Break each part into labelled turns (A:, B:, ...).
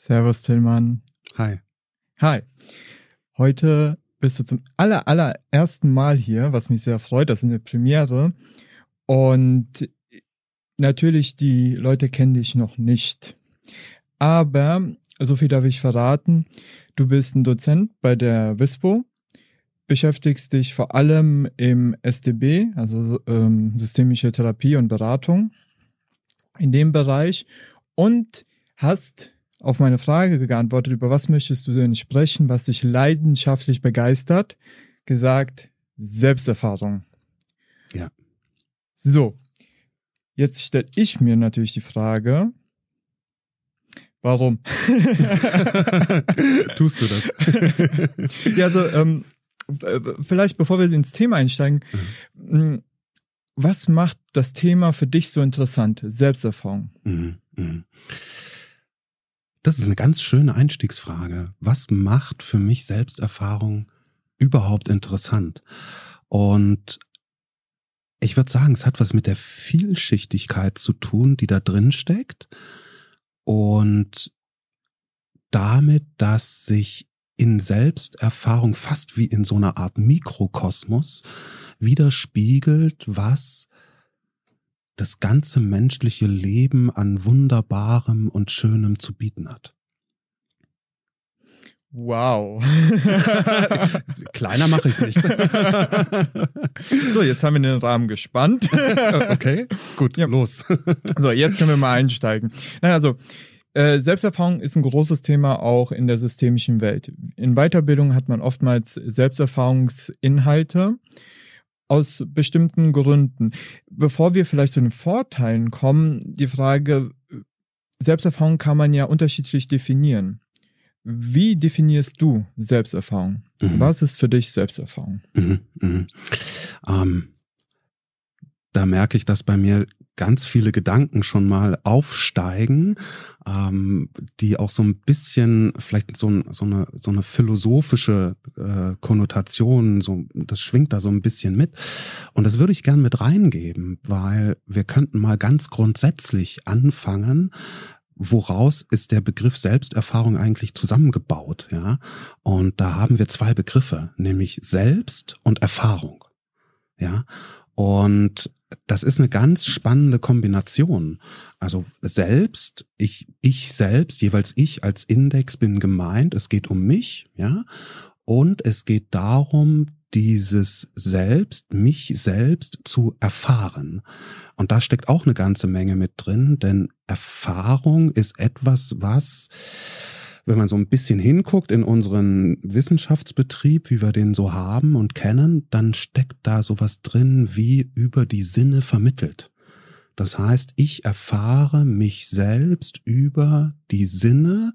A: Servus Tillmann.
B: Hi.
A: Hi. Heute bist du zum aller, allerersten Mal hier, was mich sehr freut. Das ist eine Premiere. Und natürlich, die Leute kennen dich noch nicht. Aber so viel darf ich verraten. Du bist ein Dozent bei der WISPO, beschäftigst dich vor allem im SDB, also ähm, systemische Therapie und Beratung, in dem Bereich und hast auf meine Frage geantwortet, über was möchtest du denn sprechen, was dich leidenschaftlich begeistert, gesagt, Selbsterfahrung.
B: Ja.
A: So, jetzt stelle ich mir natürlich die Frage, warum?
B: Tust du das?
A: ja, also ähm, vielleicht bevor wir ins Thema einsteigen, mhm. was macht das Thema für dich so interessant? Selbsterfahrung. Mhm. Mhm.
B: Das ist eine ganz schöne Einstiegsfrage. Was macht für mich Selbsterfahrung überhaupt interessant? Und ich würde sagen, es hat was mit der Vielschichtigkeit zu tun, die da drin steckt und damit, dass sich in Selbsterfahrung fast wie in so einer Art Mikrokosmos widerspiegelt, was das ganze menschliche Leben an Wunderbarem und Schönem zu bieten hat.
A: Wow.
B: Kleiner mache ich es nicht.
A: so, jetzt haben wir den Rahmen gespannt.
B: okay, gut, ja. los.
A: so, jetzt können wir mal einsteigen. Naja, also, äh, Selbsterfahrung ist ein großes Thema auch in der systemischen Welt. In Weiterbildung hat man oftmals Selbsterfahrungsinhalte aus bestimmten Gründen. Bevor wir vielleicht zu den Vorteilen kommen, die Frage, Selbsterfahrung kann man ja unterschiedlich definieren. Wie definierst du Selbsterfahrung? Mhm. Was ist für dich Selbsterfahrung? Mhm,
B: mh. ähm, da merke ich, dass bei mir ganz viele Gedanken schon mal aufsteigen, ähm, die auch so ein bisschen vielleicht so, so eine so eine philosophische äh, Konnotation, so das schwingt da so ein bisschen mit. Und das würde ich gern mit reingeben, weil wir könnten mal ganz grundsätzlich anfangen. Woraus ist der Begriff Selbsterfahrung eigentlich zusammengebaut? Ja, und da haben wir zwei Begriffe, nämlich Selbst und Erfahrung. Ja, und das ist eine ganz spannende Kombination. Also selbst, ich, ich selbst, jeweils ich als Index bin gemeint, es geht um mich, ja, und es geht darum, dieses Selbst, mich selbst zu erfahren. Und da steckt auch eine ganze Menge mit drin, denn Erfahrung ist etwas, was wenn man so ein bisschen hinguckt in unseren Wissenschaftsbetrieb, wie wir den so haben und kennen, dann steckt da sowas drin wie über die Sinne vermittelt. Das heißt, ich erfahre mich selbst über die Sinne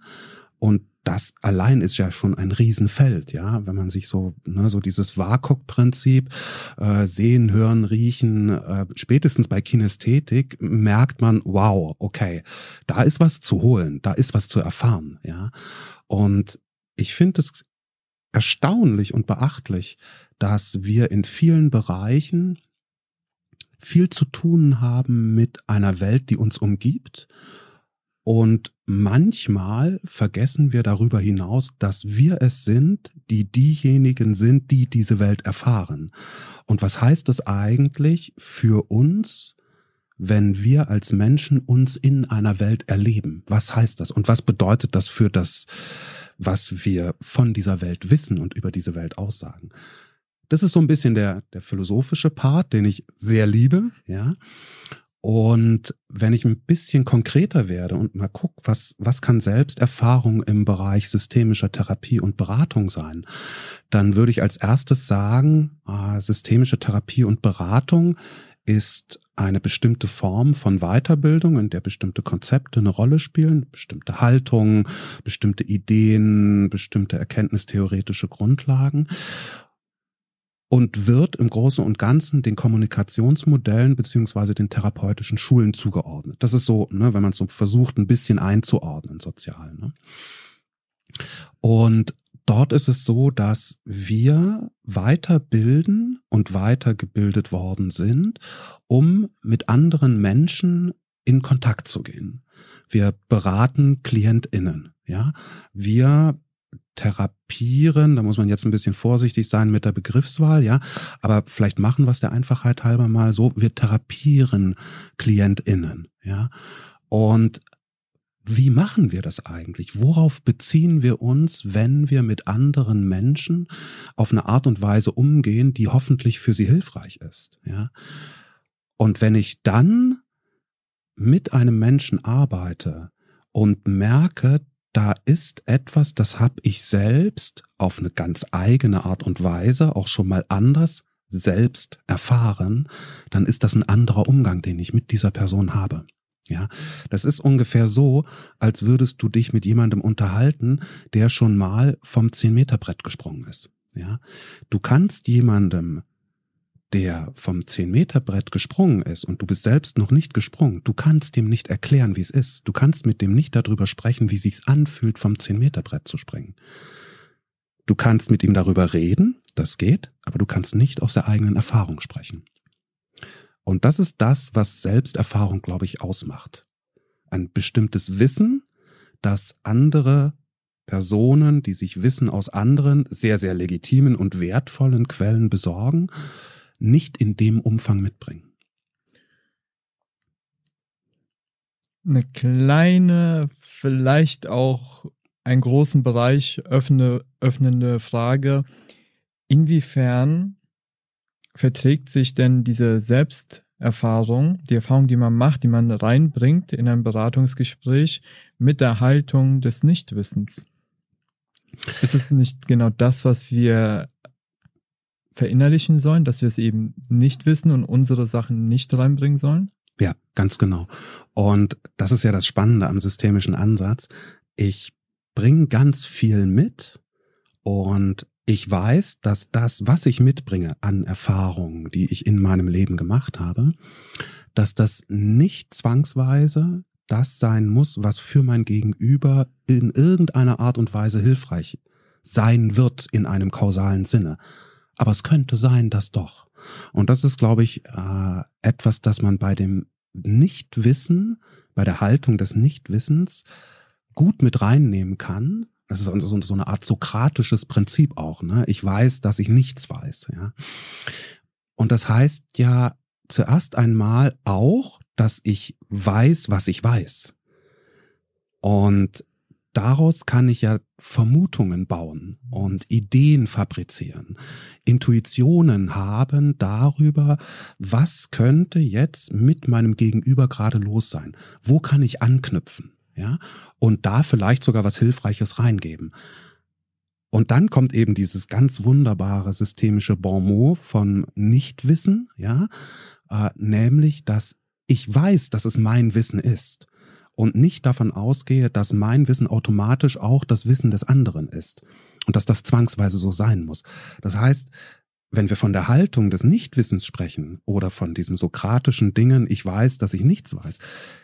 B: und das allein ist ja schon ein Riesenfeld, ja, wenn man sich so, ne, so dieses WAKOK-Prinzip, äh, sehen, hören, riechen, äh, spätestens bei Kinästhetik merkt man, wow, okay, da ist was zu holen, da ist was zu erfahren, ja. Und ich finde es erstaunlich und beachtlich, dass wir in vielen Bereichen viel zu tun haben mit einer Welt, die uns umgibt und manchmal vergessen wir darüber hinaus, dass wir es sind, die diejenigen sind, die diese Welt erfahren. Und was heißt das eigentlich für uns, wenn wir als Menschen uns in einer Welt erleben? Was heißt das? Und was bedeutet das für das, was wir von dieser Welt wissen und über diese Welt aussagen? Das ist so ein bisschen der, der philosophische Part, den ich sehr liebe, ja. Und wenn ich ein bisschen konkreter werde und mal gucke, was, was kann Selbsterfahrung im Bereich systemischer Therapie und Beratung sein, dann würde ich als erstes sagen, äh, systemische Therapie und Beratung ist eine bestimmte Form von Weiterbildung, in der bestimmte Konzepte eine Rolle spielen, bestimmte Haltungen, bestimmte Ideen, bestimmte erkenntnistheoretische Grundlagen und wird im Großen und Ganzen den Kommunikationsmodellen beziehungsweise den therapeutischen Schulen zugeordnet. Das ist so, ne, wenn man es so versucht, ein bisschen einzuordnen sozial. Ne? Und dort ist es so, dass wir weiterbilden und weitergebildet worden sind, um mit anderen Menschen in Kontakt zu gehen. wir beraten KlientInnen, ja. Wir therapieren, da muss man jetzt ein bisschen vorsichtig sein mit der Begriffswahl, ja, aber vielleicht machen wir es der Einfachheit halber mal so, wir therapieren KlientInnen, ja. Und wie machen wir das eigentlich? Worauf beziehen wir uns, wenn wir mit anderen Menschen auf eine Art und Weise umgehen, die hoffentlich für sie hilfreich ist? Ja. Und wenn ich dann mit einem Menschen arbeite und merke, da ist etwas, das habe ich selbst auf eine ganz eigene Art und Weise auch schon mal anders selbst erfahren, dann ist das ein anderer Umgang, den ich mit dieser Person habe. Ja, das ist ungefähr so, als würdest du dich mit jemandem unterhalten, der schon mal vom 10-Meter-Brett gesprungen ist. Ja, du kannst jemandem, der vom 10-Meter-Brett gesprungen ist und du bist selbst noch nicht gesprungen, du kannst dem nicht erklären, wie es ist. Du kannst mit dem nicht darüber sprechen, wie sich's anfühlt, vom 10-Meter-Brett zu springen. Du kannst mit ihm darüber reden, das geht, aber du kannst nicht aus der eigenen Erfahrung sprechen. Und das ist das, was Selbsterfahrung, glaube ich, ausmacht. Ein bestimmtes Wissen, das andere Personen, die sich Wissen aus anderen sehr, sehr legitimen und wertvollen Quellen besorgen, nicht in dem Umfang mitbringen.
A: Eine kleine, vielleicht auch einen großen Bereich öffne, öffnende Frage. Inwiefern verträgt sich denn diese Selbsterfahrung, die Erfahrung, die man macht, die man reinbringt in ein Beratungsgespräch mit der Haltung des Nichtwissens? Ist es nicht genau das, was wir verinnerlichen sollen, dass wir es eben nicht wissen und unsere Sachen nicht reinbringen sollen?
B: Ja, ganz genau. Und das ist ja das Spannende am systemischen Ansatz. Ich bringe ganz viel mit und ich weiß, dass das, was ich mitbringe an Erfahrungen, die ich in meinem Leben gemacht habe, dass das nicht zwangsweise das sein muss, was für mein Gegenüber in irgendeiner Art und Weise hilfreich sein wird in einem kausalen Sinne. Aber es könnte sein, dass doch. Und das ist, glaube ich, äh, etwas, das man bei dem Nichtwissen, bei der Haltung des Nichtwissens gut mit reinnehmen kann, das ist so, eine Art sokratisches Prinzip auch. Ne? Ich weiß, dass ich nichts weiß. Ja? Und das heißt ja zuerst einmal auch, dass ich weiß, was ich weiß. Und daraus kann ich ja Vermutungen bauen und Ideen fabrizieren, Intuitionen haben darüber, was könnte jetzt mit meinem Gegenüber gerade los sein? Wo kann ich anknüpfen? Ja? und da vielleicht sogar was Hilfreiches reingeben. Und dann kommt eben dieses ganz wunderbare systemische Bonmot von Nichtwissen, ja, äh, nämlich, dass ich weiß, dass es mein Wissen ist und nicht davon ausgehe, dass mein Wissen automatisch auch das Wissen des anderen ist und dass das zwangsweise so sein muss. Das heißt, wenn wir von der Haltung des Nichtwissens sprechen oder von diesem sokratischen Dingen, ich weiß, dass ich nichts weiß,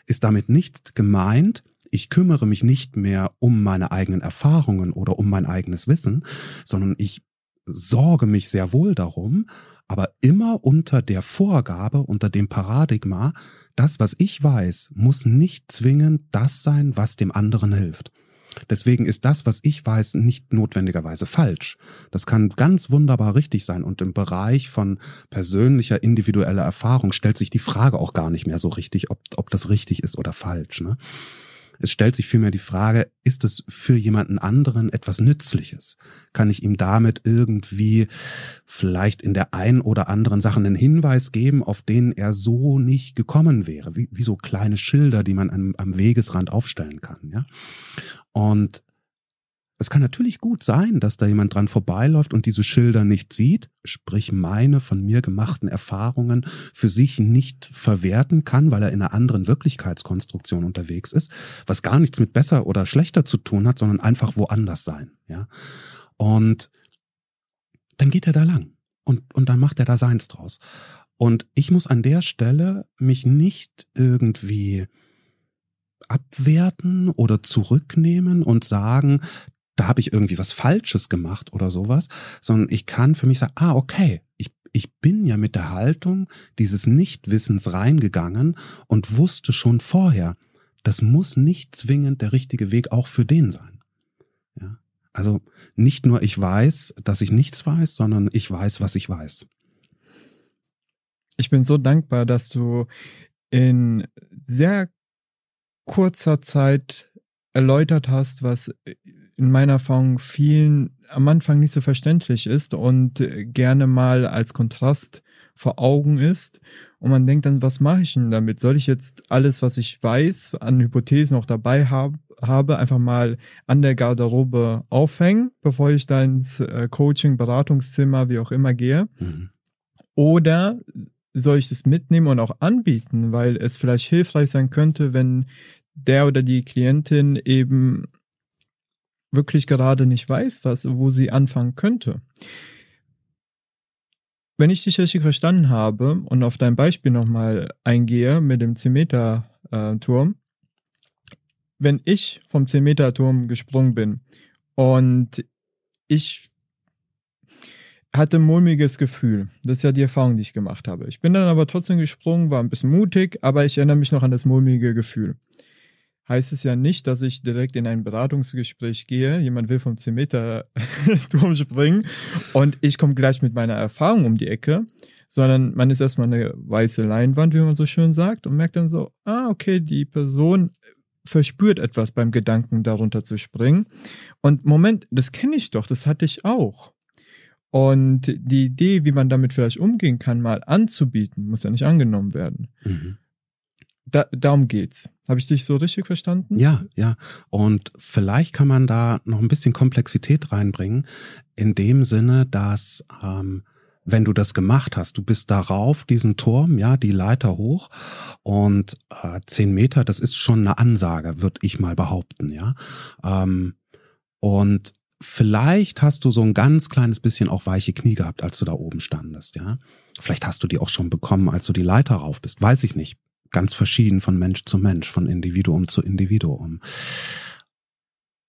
B: ist damit nicht gemeint, ich kümmere mich nicht mehr um meine eigenen Erfahrungen oder um mein eigenes Wissen, sondern ich sorge mich sehr wohl darum, aber immer unter der Vorgabe, unter dem Paradigma, das, was ich weiß, muss nicht zwingend das sein, was dem anderen hilft. Deswegen ist das, was ich weiß, nicht notwendigerweise falsch. Das kann ganz wunderbar richtig sein. Und im Bereich von persönlicher, individueller Erfahrung stellt sich die Frage auch gar nicht mehr so richtig, ob, ob das richtig ist oder falsch. Ne? Es stellt sich vielmehr die Frage, ist es für jemanden anderen etwas Nützliches? Kann ich ihm damit irgendwie vielleicht in der einen oder anderen Sache einen Hinweis geben, auf den er so nicht gekommen wäre? Wie, wie so kleine Schilder, die man am, am Wegesrand aufstellen kann, ja? Und es kann natürlich gut sein, dass da jemand dran vorbeiläuft und diese Schilder nicht sieht, sprich meine von mir gemachten Erfahrungen für sich nicht verwerten kann, weil er in einer anderen Wirklichkeitskonstruktion unterwegs ist, was gar nichts mit besser oder schlechter zu tun hat, sondern einfach woanders sein, ja. Und dann geht er da lang und, und dann macht er da seins draus. Und ich muss an der Stelle mich nicht irgendwie abwerten oder zurücknehmen und sagen, da habe ich irgendwie was Falsches gemacht oder sowas, sondern ich kann für mich sagen, ah, okay, ich, ich bin ja mit der Haltung dieses Nichtwissens reingegangen und wusste schon vorher, das muss nicht zwingend der richtige Weg auch für den sein. Ja? Also nicht nur ich weiß, dass ich nichts weiß, sondern ich weiß, was ich weiß.
A: Ich bin so dankbar, dass du in sehr kurzer Zeit erläutert hast, was in meiner Erfahrung vielen am Anfang nicht so verständlich ist und gerne mal als Kontrast vor Augen ist. Und man denkt dann, was mache ich denn damit? Soll ich jetzt alles, was ich weiß, an Hypothesen auch dabei hab, habe, einfach mal an der Garderobe aufhängen, bevor ich da ins äh, Coaching, Beratungszimmer, wie auch immer gehe? Mhm. Oder soll ich das mitnehmen und auch anbieten, weil es vielleicht hilfreich sein könnte, wenn der oder die Klientin eben wirklich gerade nicht weiß, was, wo sie anfangen könnte. Wenn ich dich richtig verstanden habe und auf dein Beispiel nochmal eingehe mit dem 10-Meter-Turm, wenn ich vom 10-Meter-Turm gesprungen bin und ich hatte ein mulmiges Gefühl. Das ist ja die Erfahrung, die ich gemacht habe. Ich bin dann aber trotzdem gesprungen, war ein bisschen mutig, aber ich erinnere mich noch an das mulmige Gefühl heißt es ja nicht, dass ich direkt in ein Beratungsgespräch gehe. Jemand will vom 10 Meter Turm springen und ich komme gleich mit meiner Erfahrung um die Ecke, sondern man ist erstmal eine weiße Leinwand, wie man so schön sagt, und merkt dann so, ah, okay, die Person verspürt etwas beim Gedanken, darunter zu springen. Und Moment, das kenne ich doch, das hatte ich auch. Und die Idee, wie man damit vielleicht umgehen kann, mal anzubieten, muss ja nicht angenommen werden. Mhm da, darum geht's. Habe ich dich so richtig verstanden?
B: Ja, ja. Und vielleicht kann man da noch ein bisschen Komplexität reinbringen, in dem Sinne, dass ähm, wenn du das gemacht hast, du bist darauf, diesen Turm, ja, die Leiter hoch und äh, zehn Meter, das ist schon eine Ansage, würde ich mal behaupten, ja. Ähm, und vielleicht hast du so ein ganz kleines bisschen auch weiche Knie gehabt, als du da oben standest, ja. Vielleicht hast du die auch schon bekommen, als du die Leiter rauf bist, weiß ich nicht ganz verschieden von Mensch zu Mensch, von Individuum zu Individuum.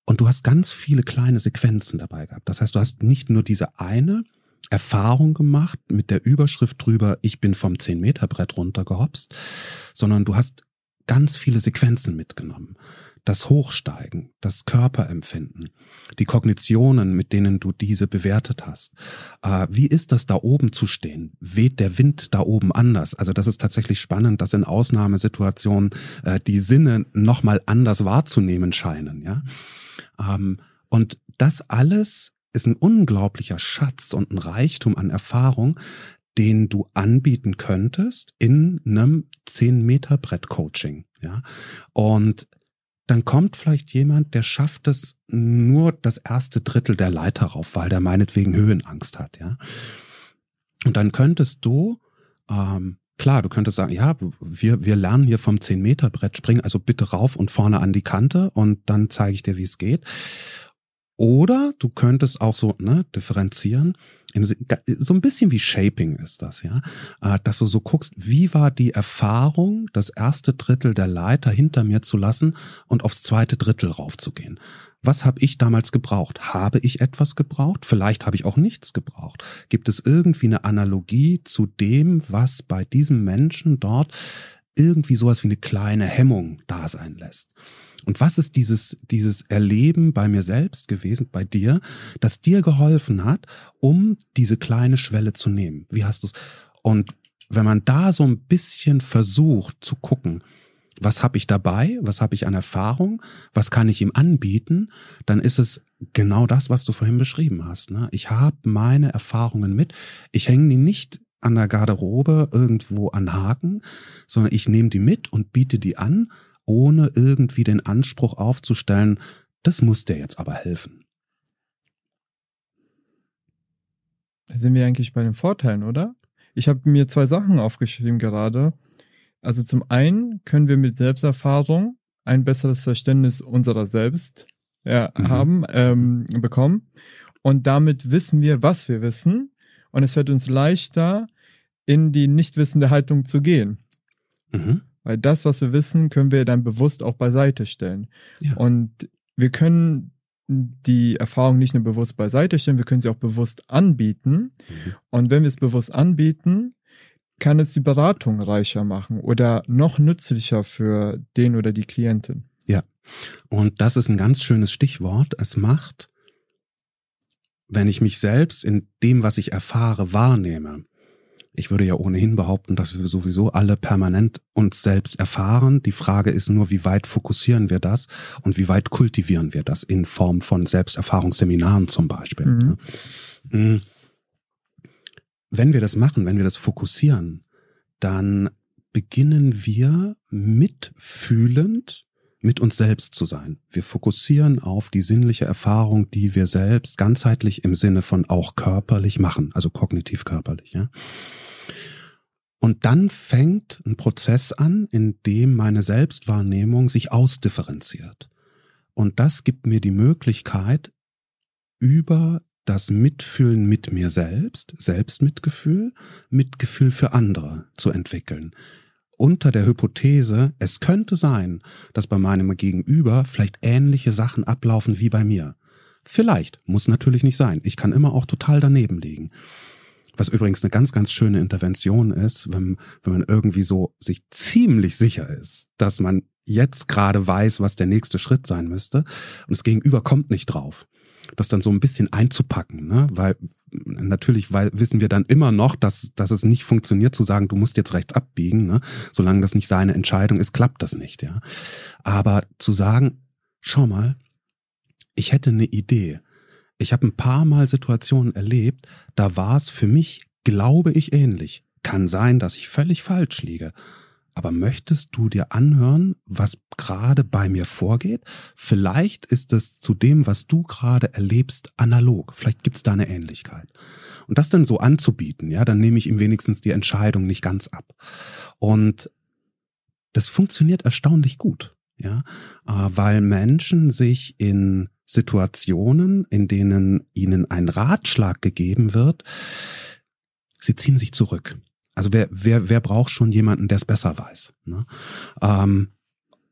B: Und du hast ganz viele kleine Sequenzen dabei gehabt. Das heißt, du hast nicht nur diese eine Erfahrung gemacht mit der Überschrift drüber, ich bin vom 10-Meter-Brett runtergehopst, sondern du hast ganz viele Sequenzen mitgenommen das Hochsteigen, das Körperempfinden, die Kognitionen, mit denen du diese bewertet hast. Äh, wie ist das da oben zu stehen? Weht der Wind da oben anders? Also das ist tatsächlich spannend, dass in Ausnahmesituationen äh, die Sinne nochmal anders wahrzunehmen scheinen. Ja, ähm, und das alles ist ein unglaublicher Schatz und ein Reichtum an Erfahrung, den du anbieten könntest in einem 10 Meter Brett Coaching. Ja, und dann kommt vielleicht jemand, der schafft es nur das erste Drittel der Leiter rauf, weil der meinetwegen Höhenangst hat, ja. Und dann könntest du, ähm, klar, du könntest sagen, ja, wir, wir lernen hier vom 10-Meter-Brett springen, also bitte rauf und vorne an die Kante und dann zeige ich dir, wie es geht. Oder du könntest auch so ne, differenzieren, so ein bisschen wie Shaping ist das, ja, äh, dass du so guckst, wie war die Erfahrung, das erste Drittel der Leiter hinter mir zu lassen und aufs zweite Drittel raufzugehen. Was habe ich damals gebraucht? Habe ich etwas gebraucht? Vielleicht habe ich auch nichts gebraucht. Gibt es irgendwie eine Analogie zu dem, was bei diesem Menschen dort irgendwie sowas wie eine kleine Hemmung da sein lässt? Und was ist dieses, dieses Erleben bei mir selbst gewesen, bei dir, das dir geholfen hat, um diese kleine Schwelle zu nehmen? Wie hast du es? Und wenn man da so ein bisschen versucht zu gucken, was habe ich dabei, was habe ich an Erfahrung, was kann ich ihm anbieten, dann ist es genau das, was du vorhin beschrieben hast. Ne? Ich habe meine Erfahrungen mit, ich hänge die nicht an der Garderobe irgendwo an Haken, sondern ich nehme die mit und biete die an ohne irgendwie den Anspruch aufzustellen, das muss dir jetzt aber helfen.
A: Da sind wir eigentlich bei den Vorteilen, oder? Ich habe mir zwei Sachen aufgeschrieben gerade. Also zum einen können wir mit Selbsterfahrung ein besseres Verständnis unserer selbst ja, mhm. haben, ähm, bekommen. Und damit wissen wir, was wir wissen. Und es fällt uns leichter, in die nicht wissende Haltung zu gehen. Mhm. Weil das, was wir wissen, können wir dann bewusst auch beiseite stellen. Ja. Und wir können die Erfahrung nicht nur bewusst beiseite stellen, wir können sie auch bewusst anbieten. Mhm. Und wenn wir es bewusst anbieten, kann es die Beratung reicher machen oder noch nützlicher für den oder die Klientin.
B: Ja, und das ist ein ganz schönes Stichwort. Es macht, wenn ich mich selbst in dem, was ich erfahre, wahrnehme. Ich würde ja ohnehin behaupten, dass wir sowieso alle permanent uns selbst erfahren. Die Frage ist nur, wie weit fokussieren wir das und wie weit kultivieren wir das in Form von Selbsterfahrungsseminaren zum Beispiel. Mhm. mhm wenn wir das machen, wenn wir das fokussieren, dann beginnen wir mitfühlend mit uns selbst zu sein. Wir fokussieren auf die sinnliche Erfahrung, die wir selbst ganzheitlich im Sinne von auch körperlich machen, also kognitiv körperlich, ja. Und dann fängt ein Prozess an, in dem meine Selbstwahrnehmung sich ausdifferenziert. Und das gibt mir die Möglichkeit, über das Mitfühlen mit mir selbst, Selbstmitgefühl, Mitgefühl für andere zu entwickeln. Unter der Hypothese, es könnte sein, dass bei meinem Gegenüber vielleicht ähnliche Sachen ablaufen wie bei mir. Vielleicht, muss natürlich nicht sein. Ich kann immer auch total daneben liegen. Was übrigens eine ganz, ganz schöne Intervention ist, wenn, wenn man irgendwie so sich ziemlich sicher ist, dass man jetzt gerade weiß, was der nächste Schritt sein müsste und das Gegenüber kommt nicht drauf das dann so ein bisschen einzupacken, ne? weil natürlich weil wissen wir dann immer noch, dass, dass es nicht funktioniert zu sagen, du musst jetzt rechts abbiegen, ne? solange das nicht seine Entscheidung ist, klappt das nicht, ja. Aber zu sagen, schau mal, ich hätte eine Idee. Ich habe ein paar Mal Situationen erlebt, da war es für mich, glaube ich, ähnlich. Kann sein, dass ich völlig falsch liege. Aber möchtest du dir anhören, was gerade bei mir vorgeht? Vielleicht ist es zu dem, was du gerade erlebst, analog. Vielleicht gibt es da eine Ähnlichkeit. Und das dann so anzubieten, ja, dann nehme ich ihm wenigstens die Entscheidung nicht ganz ab. Und das funktioniert erstaunlich gut, ja, äh, weil Menschen sich in Situationen, in denen ihnen ein Ratschlag gegeben wird, sie ziehen sich zurück. Also wer, wer, wer braucht schon jemanden, der es besser weiß? Ne? Ähm,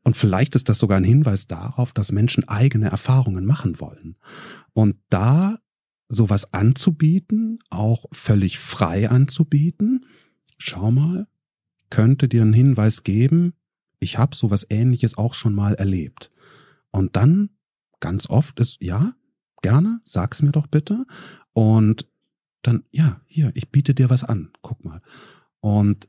B: und vielleicht ist das sogar ein Hinweis darauf, dass Menschen eigene Erfahrungen machen wollen. Und da sowas anzubieten, auch völlig frei anzubieten, schau mal, könnte dir einen Hinweis geben, ich habe sowas ähnliches auch schon mal erlebt. Und dann ganz oft ist, ja, gerne, sag's mir doch bitte. Und dann, ja, hier, ich biete dir was an, guck mal. Und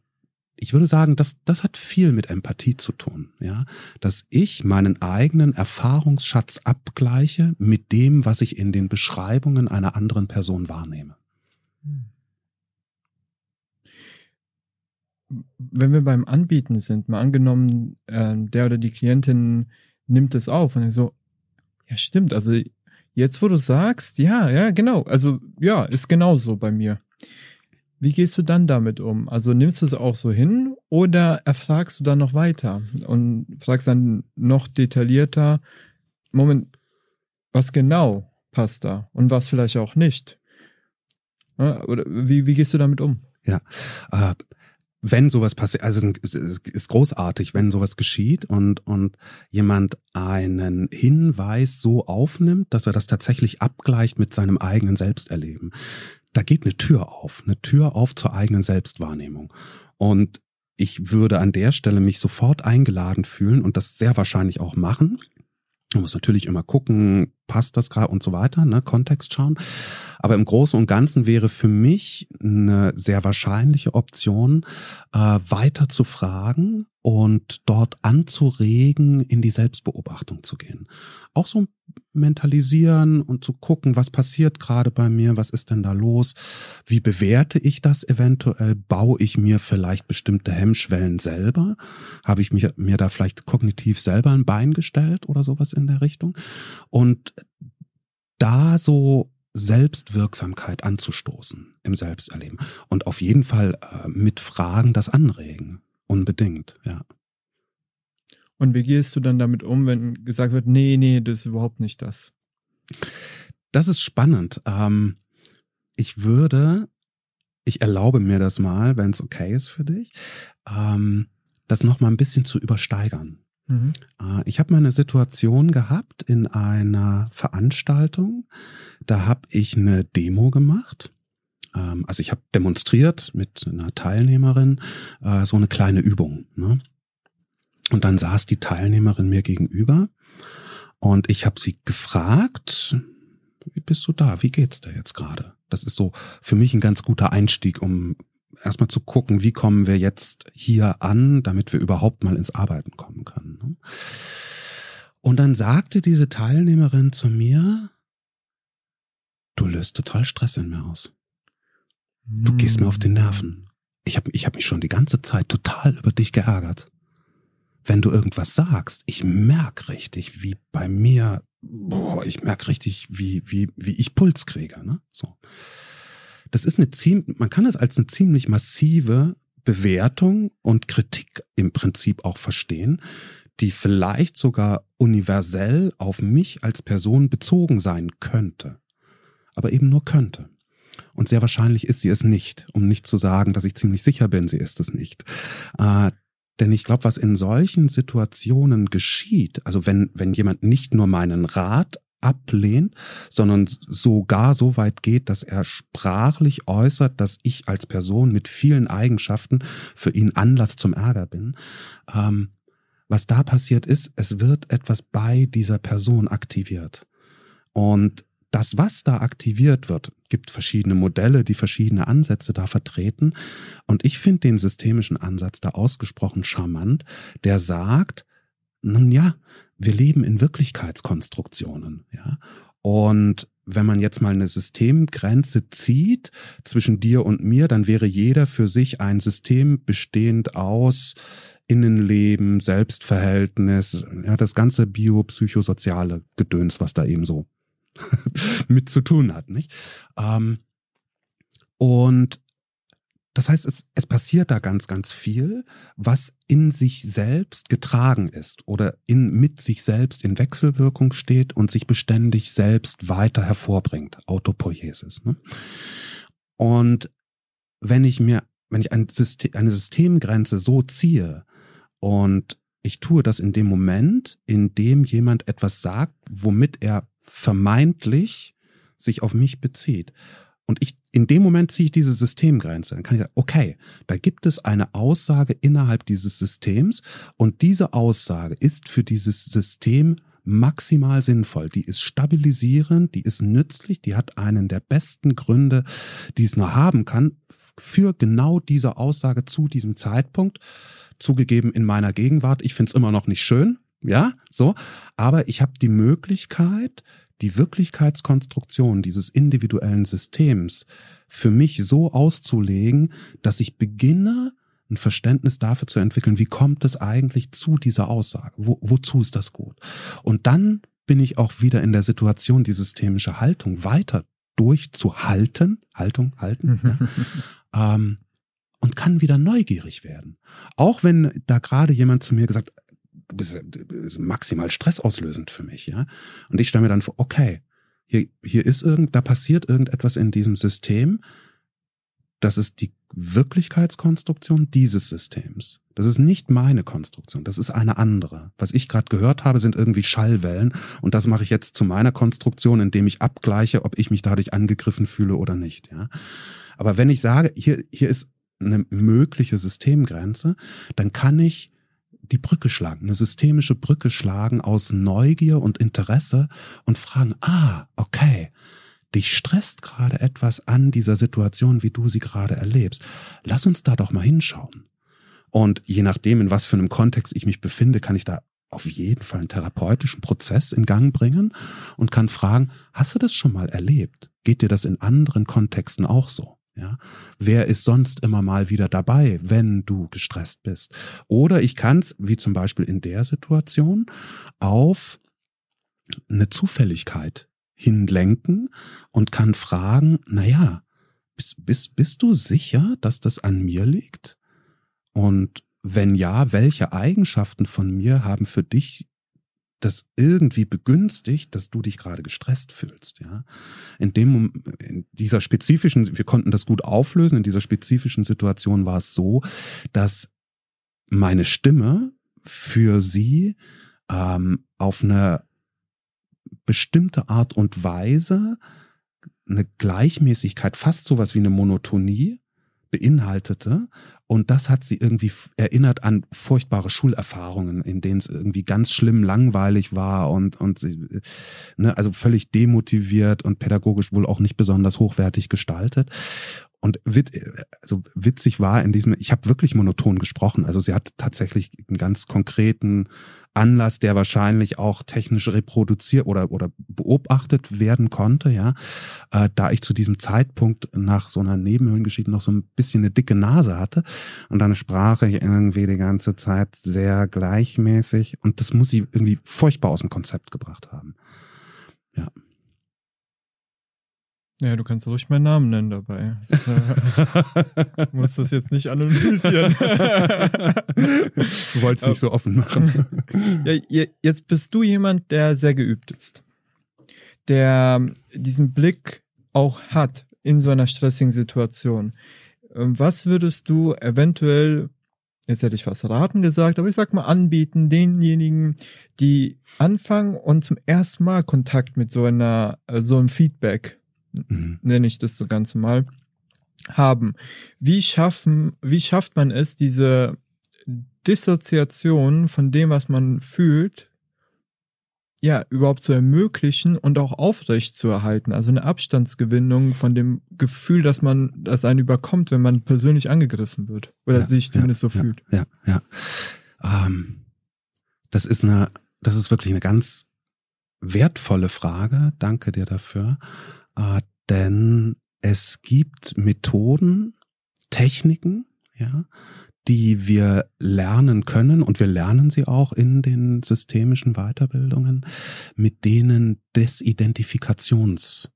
B: ich würde sagen, das, das hat viel mit Empathie zu tun, ja, dass ich meinen eigenen Erfahrungsschatz abgleiche mit dem, was ich in den Beschreibungen einer anderen Person wahrnehme.
A: Wenn wir beim Anbieten sind, mal angenommen, äh, der oder die Klientin nimmt es auf und so, ja, stimmt, also jetzt, wo du sagst, ja, ja, genau, also ja, ist genauso bei mir. Wie gehst du dann damit um? Also nimmst du es auch so hin oder erfragst du dann noch weiter und fragst dann noch detaillierter, Moment, was genau passt da und was vielleicht auch nicht? Oder wie, wie gehst du damit um?
B: Ja, äh, wenn sowas passiert, also es ist großartig, wenn sowas geschieht und, und jemand einen Hinweis so aufnimmt, dass er das tatsächlich abgleicht mit seinem eigenen Selbsterleben da geht eine Tür auf, eine Tür auf zur eigenen Selbstwahrnehmung. Und ich würde an der Stelle mich sofort eingeladen fühlen und das sehr wahrscheinlich auch machen. Man muss natürlich immer gucken, passt das gerade und so weiter, ne, Kontext schauen. Aber im Großen und Ganzen wäre für mich eine sehr wahrscheinliche Option, äh, weiter zu fragen und dort anzuregen, in die Selbstbeobachtung zu gehen. Auch so mentalisieren und zu gucken, was passiert gerade bei mir, was ist denn da los, wie bewerte ich das eventuell, baue ich mir vielleicht bestimmte Hemmschwellen selber, habe ich mir, mir da vielleicht kognitiv selber ein Bein gestellt oder sowas in der Richtung? Und da so Selbstwirksamkeit anzustoßen im Selbsterleben und auf jeden Fall äh, mit Fragen das anregen, unbedingt, ja.
A: Und wie gehst du dann damit um, wenn gesagt wird, nee, nee, das ist überhaupt nicht das?
B: Das ist spannend. Ähm, ich würde, ich erlaube mir das mal, wenn es okay ist für dich, ähm, das noch mal ein bisschen zu übersteigern. Mhm. Äh, ich habe mal eine Situation gehabt in einer Veranstaltung, da habe ich eine Demo gemacht ähm, also ich habe demonstriert mit einer Teilnehmerin äh, so eine kleine Übung. Ne? Und dann saß die Teilnehmerin mir gegenüber und ich habe sie gefragt, wie bist du da? Wie geht's dir jetzt gerade? Das ist so für mich ein ganz guter Einstieg, um erstmal zu gucken, wie kommen wir jetzt hier an, damit wir überhaupt mal ins Arbeiten kommen können. Ne? Und dann sagte diese Teilnehmerin zu mir, du löst total Stress in mir aus. Du gehst mir auf den Nerven. Ich habe ich hab mich schon die ganze Zeit total über dich geärgert. Wenn du irgendwas sagst, ich merk richtig, wie bei mir, boah, ich merk richtig, wie, wie, wie ich Puls kriege. Ne? So. Das ist eine ziemlich, man kann es als eine ziemlich massive Bewertung und Kritik im Prinzip auch verstehen, die vielleicht sogar universell auf mich als Person bezogen sein könnte. Aber eben nur könnte. Und sehr wahrscheinlich ist sie es nicht, um nicht zu sagen, dass ich ziemlich sicher bin, sie ist es nicht. Denn ich glaube, was in solchen Situationen geschieht, also wenn, wenn jemand nicht nur meinen Rat ablehnt, sondern sogar so weit geht, dass er sprachlich äußert, dass ich als Person mit vielen Eigenschaften für ihn Anlass zum Ärger bin. Ähm, was da passiert ist, es wird etwas bei dieser Person aktiviert. Und das, was da aktiviert wird, gibt verschiedene Modelle, die verschiedene Ansätze da vertreten. Und ich finde den systemischen Ansatz da ausgesprochen charmant, der sagt, nun ja, wir leben in Wirklichkeitskonstruktionen, ja. Und wenn man jetzt mal eine Systemgrenze zieht zwischen dir und mir, dann wäre jeder für sich ein System bestehend aus Innenleben, Selbstverhältnis, ja, das ganze biopsychosoziale Gedöns, was da eben so mit zu tun hat, nicht? Ähm, und das heißt, es, es passiert da ganz, ganz viel, was in sich selbst getragen ist oder in, mit sich selbst in Wechselwirkung steht und sich beständig selbst weiter hervorbringt. Autopoiesis. Ne? Und wenn ich mir, wenn ich ein System, eine Systemgrenze so ziehe und ich tue das in dem Moment, in dem jemand etwas sagt, womit er vermeintlich sich auf mich bezieht. Und ich, in dem Moment ziehe ich diese Systemgrenze. Dann kann ich sagen, okay, da gibt es eine Aussage innerhalb dieses Systems und diese Aussage ist für dieses System maximal sinnvoll. Die ist stabilisierend, die ist nützlich, die hat einen der besten Gründe, die es nur haben kann, für genau diese Aussage zu diesem Zeitpunkt. Zugegeben in meiner Gegenwart. Ich finde es immer noch nicht schön, ja, so. Aber ich habe die Möglichkeit, die Wirklichkeitskonstruktion dieses individuellen Systems für mich so auszulegen, dass ich beginne, ein Verständnis dafür zu entwickeln, wie kommt es eigentlich zu dieser Aussage? Wo, wozu ist das gut? Und dann bin ich auch wieder in der Situation, die systemische Haltung weiter durchzuhalten, Haltung, halten, ja, ähm, und kann wieder neugierig werden. Auch wenn da gerade jemand zu mir gesagt, bist maximal stressauslösend für mich, ja. Und ich stelle mir dann vor, okay, hier, hier ist irgend, da passiert irgendetwas in diesem System. Das ist die Wirklichkeitskonstruktion dieses Systems. Das ist nicht meine Konstruktion, das ist eine andere. Was ich gerade gehört habe, sind irgendwie Schallwellen und das mache ich jetzt zu meiner Konstruktion, indem ich abgleiche, ob ich mich dadurch angegriffen fühle oder nicht. Ja? Aber wenn ich sage, hier, hier ist eine mögliche Systemgrenze, dann kann ich die Brücke schlagen, eine systemische Brücke schlagen aus Neugier und Interesse und fragen, ah, okay, dich stresst gerade etwas an dieser Situation, wie du sie gerade erlebst. Lass uns da doch mal hinschauen. Und je nachdem, in was für einem Kontext ich mich befinde, kann ich da auf jeden Fall einen therapeutischen Prozess in Gang bringen und kann fragen, hast du das schon mal erlebt? Geht dir das in anderen Kontexten auch so? Ja, wer ist sonst immer mal wieder dabei, wenn du gestresst bist? Oder ich kann es, wie zum Beispiel in der Situation, auf eine Zufälligkeit hinlenken und kann fragen, naja, bist, bist, bist du sicher, dass das an mir liegt? Und wenn ja, welche Eigenschaften von mir haben für dich das irgendwie begünstigt, dass du dich gerade gestresst fühlst, ja. In dem, in dieser spezifischen, wir konnten das gut auflösen, in dieser spezifischen Situation war es so, dass meine Stimme für sie ähm, auf eine bestimmte Art und Weise eine Gleichmäßigkeit, fast sowas wie eine Monotonie beinhaltete. Und das hat sie irgendwie erinnert an furchtbare Schulerfahrungen, in denen es irgendwie ganz schlimm langweilig war und, und sie, ne, also völlig demotiviert und pädagogisch wohl auch nicht besonders hochwertig gestaltet. Und wit, also witzig war in diesem, ich habe wirklich monoton gesprochen. Also sie hat tatsächlich einen ganz konkreten Anlass, der wahrscheinlich auch technisch reproduziert oder, oder beobachtet werden konnte, ja. Äh, da ich zu diesem Zeitpunkt nach so einer Nebenhöhlengeschichte noch so ein bisschen eine dicke Nase hatte. Und dann sprach ich irgendwie die ganze Zeit sehr gleichmäßig. Und das muss sie irgendwie furchtbar aus dem Konzept gebracht haben. Ja.
A: Ja, du kannst ruhig meinen Namen nennen dabei. Das, äh, musst das jetzt nicht anonymisieren.
B: du wolltest nicht so offen machen.
A: Ja, jetzt bist du jemand, der sehr geübt ist. Der diesen Blick auch hat in so einer stressigen Situation. Ähm, was würdest du eventuell, jetzt hätte ich fast raten gesagt, aber ich sag mal anbieten, denjenigen, die anfangen und zum ersten Mal Kontakt mit so einer, äh, so einem Feedback mhm. nenne ich das so ganz mal, haben. Wie schaffen, wie schafft man es, diese Dissoziation von dem, was man fühlt, ja, überhaupt zu ermöglichen und auch aufrecht zu erhalten. Also eine Abstandsgewinnung von dem Gefühl, dass man, das einen überkommt, wenn man persönlich angegriffen wird. Oder ja, sich zumindest
B: ja,
A: so fühlt.
B: Ja, ja. Ähm, das ist eine, das ist wirklich eine ganz wertvolle Frage. Danke dir dafür. Äh, denn es gibt Methoden, Techniken, ja, die wir lernen können und wir lernen sie auch in den systemischen Weiterbildungen, mit denen Desidentifikations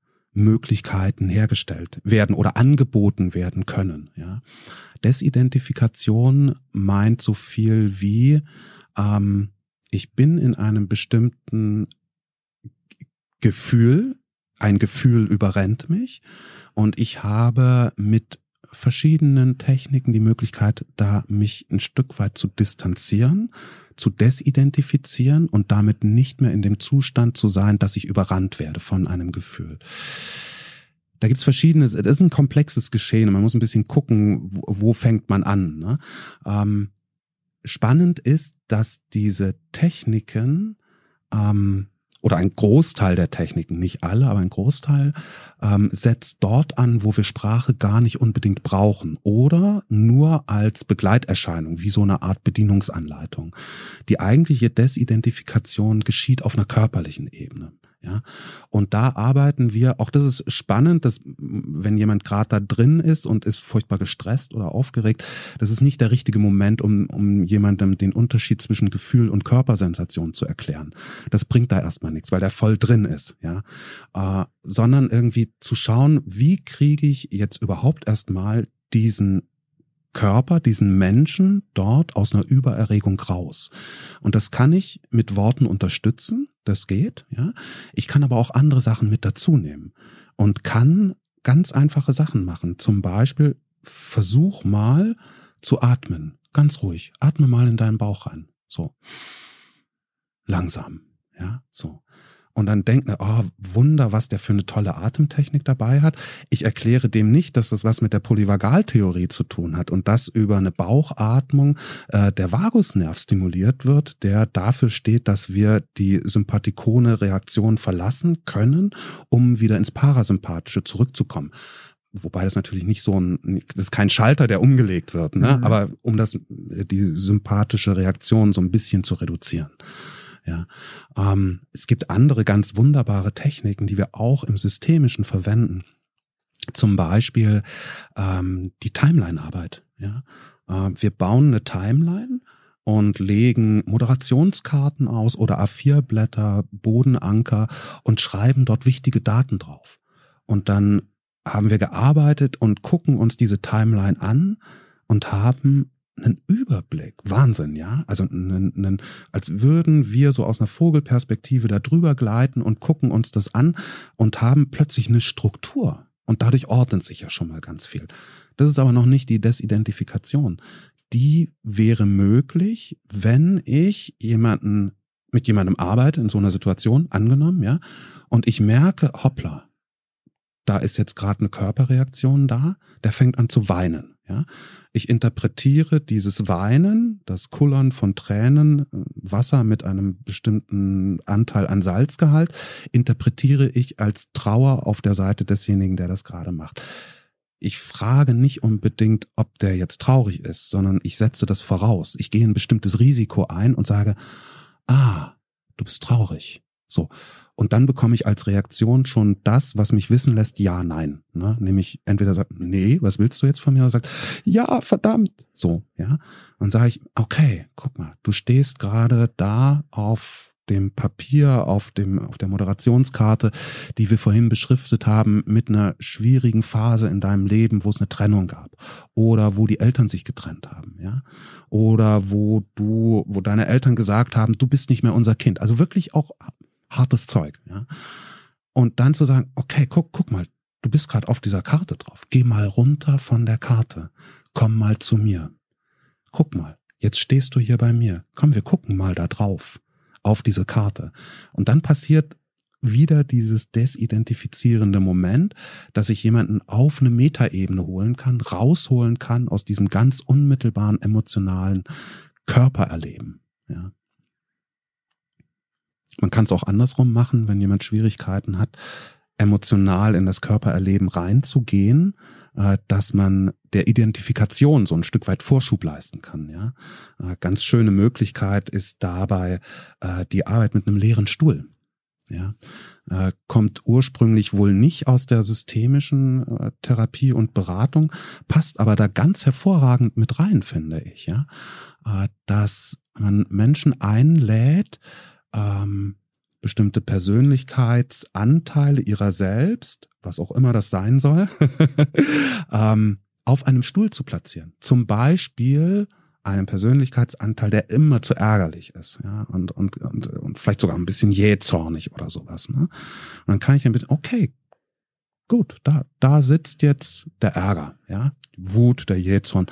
B: hergestellt werden oder angeboten werden können. Ja. Desidentifikation meint so viel wie ähm, ich bin in einem bestimmten Gefühl, ein Gefühl überrennt mich und ich habe mit verschiedenen Techniken die Möglichkeit, da mich ein Stück weit zu distanzieren, zu desidentifizieren und damit nicht mehr in dem Zustand zu sein, dass ich überrannt werde von einem Gefühl. Da gibt's verschiedene, das ist ein komplexes Geschehen. Man muss ein bisschen gucken, wo, wo fängt man an. Ne? Ähm, spannend ist, dass diese Techniken ähm, oder ein Großteil der Techniken, nicht alle, aber ein Großteil, ähm, setzt dort an, wo wir Sprache gar nicht unbedingt brauchen oder nur als Begleiterscheinung, wie so eine Art Bedienungsanleitung. Die eigentliche Desidentifikation geschieht auf einer körperlichen Ebene. Ja, und da arbeiten wir, auch das ist spannend, dass wenn jemand gerade da drin ist und ist furchtbar gestresst oder aufgeregt, das ist nicht der richtige Moment, um, um jemandem den Unterschied zwischen Gefühl und Körpersensation zu erklären. Das bringt da erstmal nichts, weil der voll drin ist, ja. Äh, sondern irgendwie zu schauen, wie kriege ich jetzt überhaupt erstmal diesen Körper, diesen Menschen dort aus einer Übererregung raus. Und das kann ich mit Worten unterstützen, das geht, ja. Ich kann aber auch andere Sachen mit dazu nehmen und kann ganz einfache Sachen machen. Zum Beispiel versuch mal zu atmen, ganz ruhig. Atme mal in deinen Bauch rein, so langsam, ja, so und dann denkt, oh, Wunder, was der für eine tolle Atemtechnik dabei hat. Ich erkläre dem nicht, dass das was mit der Polyvagaltheorie zu tun hat und dass über eine Bauchatmung äh, der Vagusnerv stimuliert wird, der dafür steht, dass wir die sympathikone Reaktion verlassen können, um wieder ins Parasympathische zurückzukommen wobei das natürlich nicht so ein, das ist kein Schalter, der umgelegt wird, ne? Mhm. aber um das, die sympathische Reaktion so ein bisschen zu reduzieren. Ja, ähm, es gibt andere ganz wunderbare Techniken, die wir auch im Systemischen verwenden. Zum Beispiel ähm, die Timeline-Arbeit. Ja, äh, wir bauen eine Timeline und legen Moderationskarten aus oder A4-Blätter, Bodenanker und schreiben dort wichtige Daten drauf. Und dann haben wir gearbeitet und gucken uns diese Timeline an und haben einen Überblick. Wahnsinn, ja? Also einen, einen, als würden wir so aus einer Vogelperspektive da drüber gleiten und gucken uns das an und haben plötzlich eine Struktur. Und dadurch ordnet sich ja schon mal ganz viel. Das ist aber noch nicht die Desidentifikation. Die wäre möglich, wenn ich jemanden mit jemandem arbeite in so einer Situation, angenommen, ja, und ich merke, hoppla, da ist jetzt gerade eine Körperreaktion da, der fängt an zu weinen. Ja, ich interpretiere dieses Weinen, das Kullern von Tränen, äh, Wasser mit einem bestimmten Anteil an Salzgehalt, interpretiere ich als Trauer auf der Seite desjenigen, der das gerade macht. Ich frage nicht unbedingt, ob der jetzt traurig ist, sondern ich setze das voraus. Ich gehe ein bestimmtes Risiko ein und sage, ah, du bist traurig. So. Und dann bekomme ich als Reaktion schon das, was mich wissen lässt, ja, nein. Ne? Nämlich entweder sagt, nee, was willst du jetzt von mir? Oder sagt, ja, verdammt. So, ja. Und sage ich, okay, guck mal, du stehst gerade da auf dem Papier, auf dem, auf der Moderationskarte, die wir vorhin beschriftet haben, mit einer schwierigen Phase in deinem Leben, wo es eine Trennung gab. Oder wo die Eltern sich getrennt haben, ja. Oder wo du, wo deine Eltern gesagt haben, du bist nicht mehr unser Kind. Also wirklich auch hartes Zeug. Ja? Und dann zu sagen, okay, guck, guck mal, du bist gerade auf dieser Karte drauf. Geh mal runter von der Karte. Komm mal zu mir. Guck mal, jetzt stehst du hier bei mir. Komm, wir gucken mal da drauf, auf diese Karte. Und dann passiert wieder dieses desidentifizierende Moment, dass ich jemanden auf eine Metaebene holen kann, rausholen kann aus diesem ganz unmittelbaren emotionalen Körpererleben. Ja. Man kann es auch andersrum machen, wenn jemand Schwierigkeiten hat, emotional in das Körpererleben reinzugehen, äh, dass man der Identifikation so ein Stück weit Vorschub leisten kann. Ja, äh, ganz schöne Möglichkeit ist dabei äh, die Arbeit mit einem leeren Stuhl. Ja, kommt ursprünglich wohl nicht aus der systemischen Therapie und Beratung, passt aber da ganz hervorragend mit rein, finde ich. Ja, dass man Menschen einlädt, ähm, bestimmte Persönlichkeitsanteile ihrer selbst, was auch immer das sein soll, ähm, auf einem Stuhl zu platzieren. Zum Beispiel einen Persönlichkeitsanteil, der immer zu ärgerlich ist, ja, und, und, und, und vielleicht sogar ein bisschen jähzornig oder sowas, ne? Und dann kann ich ein bisschen, okay, gut, da, da sitzt jetzt der Ärger, ja, die Wut, der Jähzorn.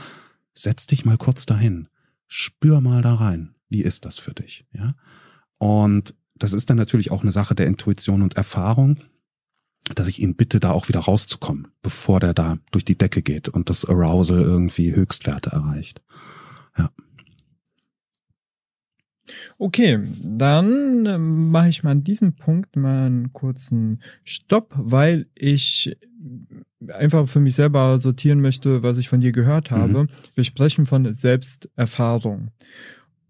B: Setz dich mal kurz dahin. Spür mal da rein. Wie ist das für dich, ja? Und das ist dann natürlich auch eine Sache der Intuition und Erfahrung, dass ich ihn bitte, da auch wieder rauszukommen, bevor der da durch die Decke geht und das Arousal irgendwie Höchstwerte erreicht. Ja.
A: Okay, dann ähm, mache ich mal an diesem Punkt mal einen kurzen Stopp, weil ich einfach für mich selber sortieren möchte, was ich von dir gehört habe. Mhm. Wir sprechen von Selbsterfahrung.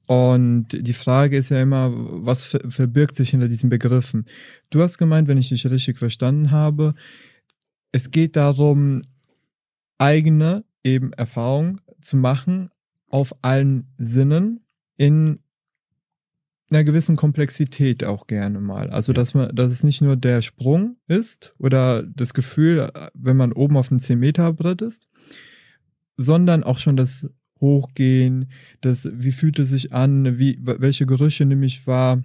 A: Und die Frage ist ja immer, was verbirgt sich hinter diesen Begriffen? Du hast gemeint, wenn ich dich richtig verstanden habe, es geht darum, eigene eben Erfahrung zu machen auf allen Sinnen in einer gewissen Komplexität auch gerne mal. Also, dass man, dass es nicht nur der Sprung ist oder das Gefühl, wenn man oben auf einem 10 Meter Brett ist, sondern auch schon das hochgehen, das, wie fühlt es sich an, wie, welche Gerüche nehme ich wahr,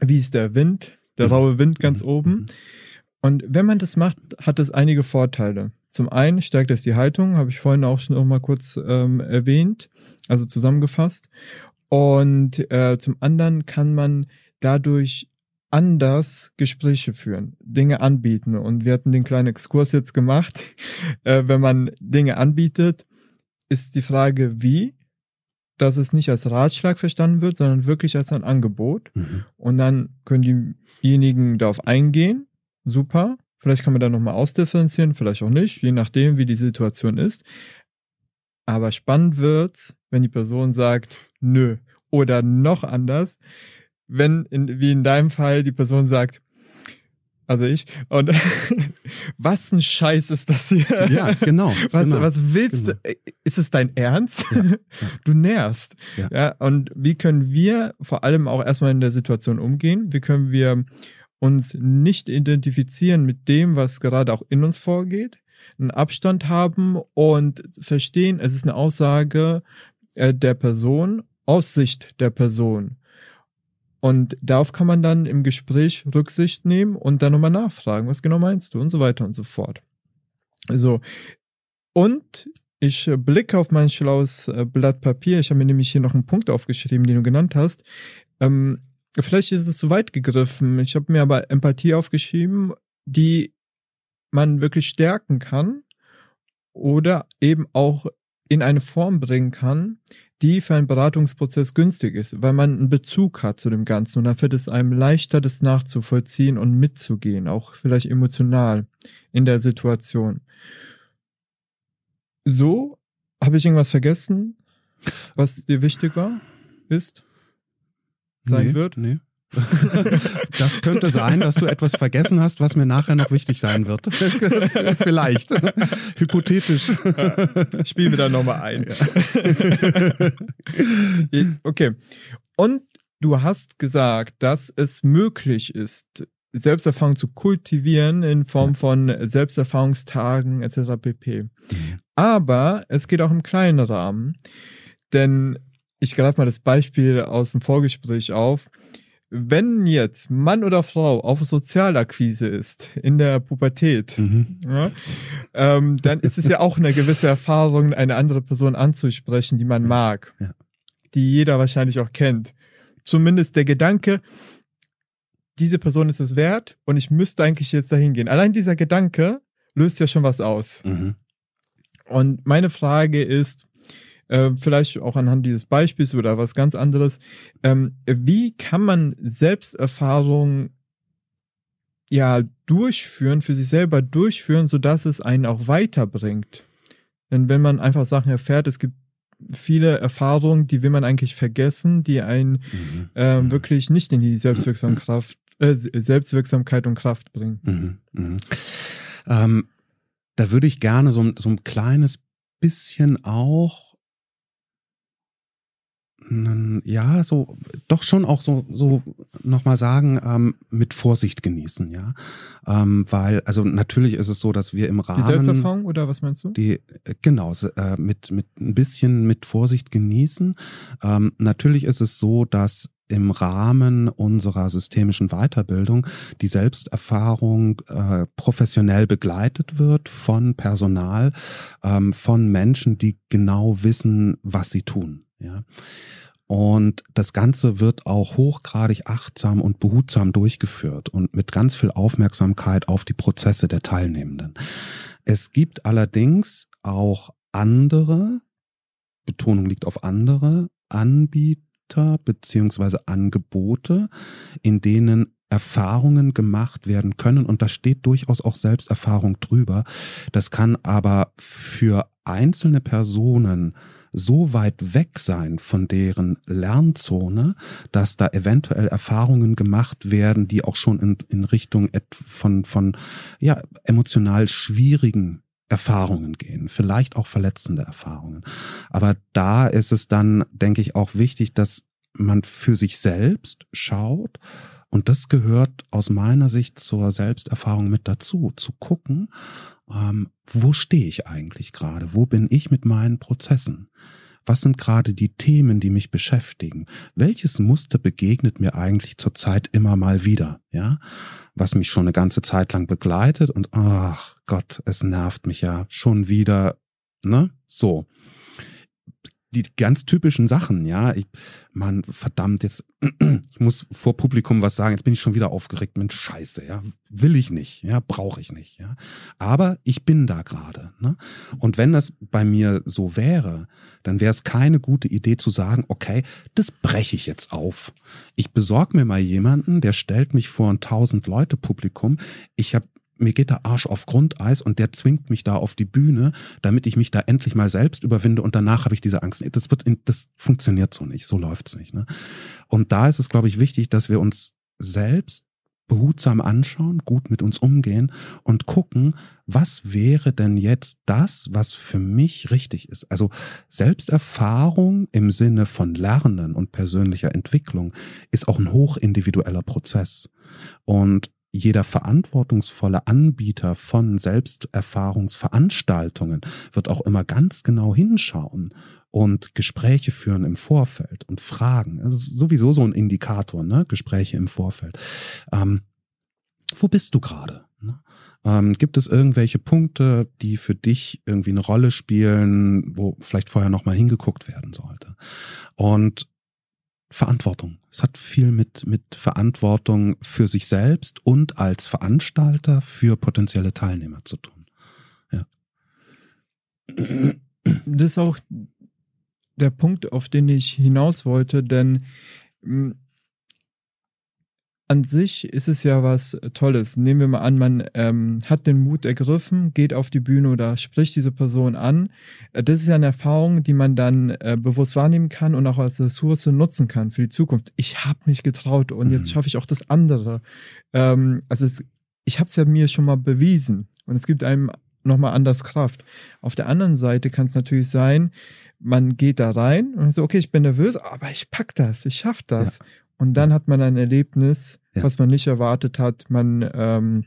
A: wie ist der Wind, der mhm. raue Wind ganz mhm. oben. Und wenn man das macht, hat das einige Vorteile. Zum einen stärkt es die Haltung, habe ich vorhin auch schon noch mal kurz ähm, erwähnt, also zusammengefasst. Und äh, zum anderen kann man dadurch anders Gespräche führen, Dinge anbieten. Und wir hatten den kleinen Exkurs jetzt gemacht. Äh, wenn man Dinge anbietet, ist die Frage, wie, dass es nicht als Ratschlag verstanden wird, sondern wirklich als ein Angebot. Mhm. Und dann können diejenigen darauf eingehen. Super. Vielleicht kann man da nochmal ausdifferenzieren, vielleicht auch nicht, je nachdem, wie die Situation ist. Aber spannend wird's, wenn die Person sagt, nö. Oder noch anders, wenn, in, wie in deinem Fall, die Person sagt, also ich. Und was ein Scheiß ist das hier?
B: Ja, genau.
A: Was,
B: genau,
A: was willst genau. du? Ist es dein Ernst? Ja, ja. Du nährst. Ja. ja. Und wie können wir vor allem auch erstmal in der Situation umgehen? Wie können wir uns nicht identifizieren mit dem, was gerade auch in uns vorgeht? Einen Abstand haben und verstehen, es ist eine Aussage äh, der Person, aus Sicht der Person. Und darauf kann man dann im Gespräch Rücksicht nehmen und dann nochmal nachfragen, was genau meinst du und so weiter und so fort. So. Und ich blicke auf mein schlaues äh, Blatt Papier. Ich habe mir nämlich hier noch einen Punkt aufgeschrieben, den du genannt hast. Ähm, vielleicht ist es zu weit gegriffen. Ich habe mir aber Empathie aufgeschrieben, die man wirklich stärken kann oder eben auch in eine Form bringen kann, die für einen Beratungsprozess günstig ist, weil man einen Bezug hat zu dem Ganzen und dann fällt es einem leichter, das nachzuvollziehen und mitzugehen, auch vielleicht emotional in der Situation. So, habe ich irgendwas vergessen, was dir wichtig war, ist, sein
B: nee,
A: wird?
B: Nee. das könnte sein, dass du etwas vergessen hast, was mir nachher noch wichtig sein wird. Vielleicht. Hypothetisch.
A: Spielen wir da nochmal ein. okay. Und du hast gesagt, dass es möglich ist, Selbsterfahrung zu kultivieren in Form von Selbsterfahrungstagen etc. pp. Mhm. Aber es geht auch im kleinen Rahmen. Denn ich greife mal das Beispiel aus dem Vorgespräch auf wenn jetzt Mann oder Frau auf Sozialakquise ist in der Pubertät, mhm. ja, ähm, dann ist es ja auch eine gewisse Erfahrung, eine andere Person anzusprechen, die man mag, ja. die jeder wahrscheinlich auch kennt. Zumindest der Gedanke, diese Person ist es wert und ich müsste eigentlich jetzt dahin gehen. Allein dieser Gedanke löst ja schon was aus. Mhm. Und meine Frage ist, äh, vielleicht auch anhand dieses Beispiels oder was ganz anderes. Ähm, wie kann man Selbsterfahrung ja durchführen, für sich selber durchführen, sodass es einen auch weiterbringt? Denn wenn man einfach Sachen erfährt, es gibt viele Erfahrungen, die will man eigentlich vergessen, die einen mhm. ähm, mhm. wirklich nicht in die Selbstwirksamkeit, äh, Selbstwirksamkeit und Kraft bringen.
B: Mhm. Mhm. Ähm, da würde ich gerne so, so ein kleines bisschen auch ja, so, doch schon auch so, so nochmal sagen, ähm, mit Vorsicht genießen, ja. Ähm, weil, also natürlich ist es so, dass wir im Rahmen.
A: Die Selbsterfahrung oder was meinst du?
B: Die, äh, genau, äh, mit, mit ein bisschen mit Vorsicht genießen. Ähm, natürlich ist es so, dass im Rahmen unserer systemischen Weiterbildung die Selbsterfahrung äh, professionell begleitet wird von Personal, ähm, von Menschen, die genau wissen, was sie tun. Ja. Und das Ganze wird auch hochgradig achtsam und behutsam durchgeführt und mit ganz viel Aufmerksamkeit auf die Prozesse der Teilnehmenden. Es gibt allerdings auch andere, Betonung liegt auf andere, Anbieter beziehungsweise Angebote, in denen Erfahrungen gemacht werden können und da steht durchaus auch Selbsterfahrung drüber. Das kann aber für einzelne Personen so weit weg sein von deren Lernzone, dass da eventuell Erfahrungen gemacht werden, die auch schon in, in Richtung von, von ja, emotional schwierigen Erfahrungen gehen, vielleicht auch verletzende Erfahrungen. Aber da ist es dann, denke ich, auch wichtig, dass man für sich selbst schaut, und das gehört aus meiner Sicht zur Selbsterfahrung mit dazu, zu gucken, ähm, wo stehe ich eigentlich gerade? Wo bin ich mit meinen Prozessen? Was sind gerade die Themen, die mich beschäftigen? Welches Muster begegnet mir eigentlich zurzeit immer mal wieder? Ja, was mich schon eine ganze Zeit lang begleitet und ach Gott, es nervt mich ja schon wieder. Ne, so die ganz typischen Sachen, ja. Ich, man, verdammt, jetzt, ich muss vor Publikum was sagen, jetzt bin ich schon wieder aufgeregt, Mensch, scheiße, ja. Will ich nicht, ja, brauche ich nicht, ja. Aber ich bin da gerade, ne? Und wenn das bei mir so wäre, dann wäre es keine gute Idee zu sagen, okay, das breche ich jetzt auf. Ich besorge mir mal jemanden, der stellt mich vor ein tausend Leute Publikum. Ich habe mir geht der Arsch auf Grundeis und der zwingt mich da auf die Bühne, damit ich mich da endlich mal selbst überwinde und danach habe ich diese Angst. Das wird, das funktioniert so nicht, so läuft's nicht. Ne? Und da ist es, glaube ich, wichtig, dass wir uns selbst behutsam anschauen, gut mit uns umgehen und gucken, was wäre denn jetzt das, was für mich richtig ist. Also Selbsterfahrung im Sinne von Lernen und persönlicher Entwicklung ist auch ein hochindividueller Prozess. Und jeder verantwortungsvolle Anbieter von Selbsterfahrungsveranstaltungen wird auch immer ganz genau hinschauen und Gespräche führen im Vorfeld und fragen. Das ist sowieso so ein Indikator, ne? Gespräche im Vorfeld. Ähm, wo bist du gerade? Ne? Ähm, gibt es irgendwelche Punkte, die für dich irgendwie eine Rolle spielen, wo vielleicht vorher nochmal hingeguckt werden sollte? Und Verantwortung. Es hat viel mit, mit Verantwortung für sich selbst und als Veranstalter für potenzielle Teilnehmer zu tun. Ja.
A: Das ist auch der Punkt, auf den ich hinaus wollte, denn hm, an sich ist es ja was Tolles. Nehmen wir mal an, man ähm, hat den Mut ergriffen, geht auf die Bühne oder spricht diese Person an. Äh, das ist ja eine Erfahrung, die man dann äh, bewusst wahrnehmen kann und auch als Ressource nutzen kann für die Zukunft. Ich habe mich getraut und mhm. jetzt schaffe ich auch das andere. Ähm, also es, ich habe es ja mir schon mal bewiesen und es gibt einem nochmal anders Kraft. Auf der anderen Seite kann es natürlich sein, man geht da rein und so, okay, ich bin nervös, aber ich pack das, ich schaff das. Ja. Und dann hat man ein Erlebnis, ja. was man nicht erwartet hat. Man, ähm,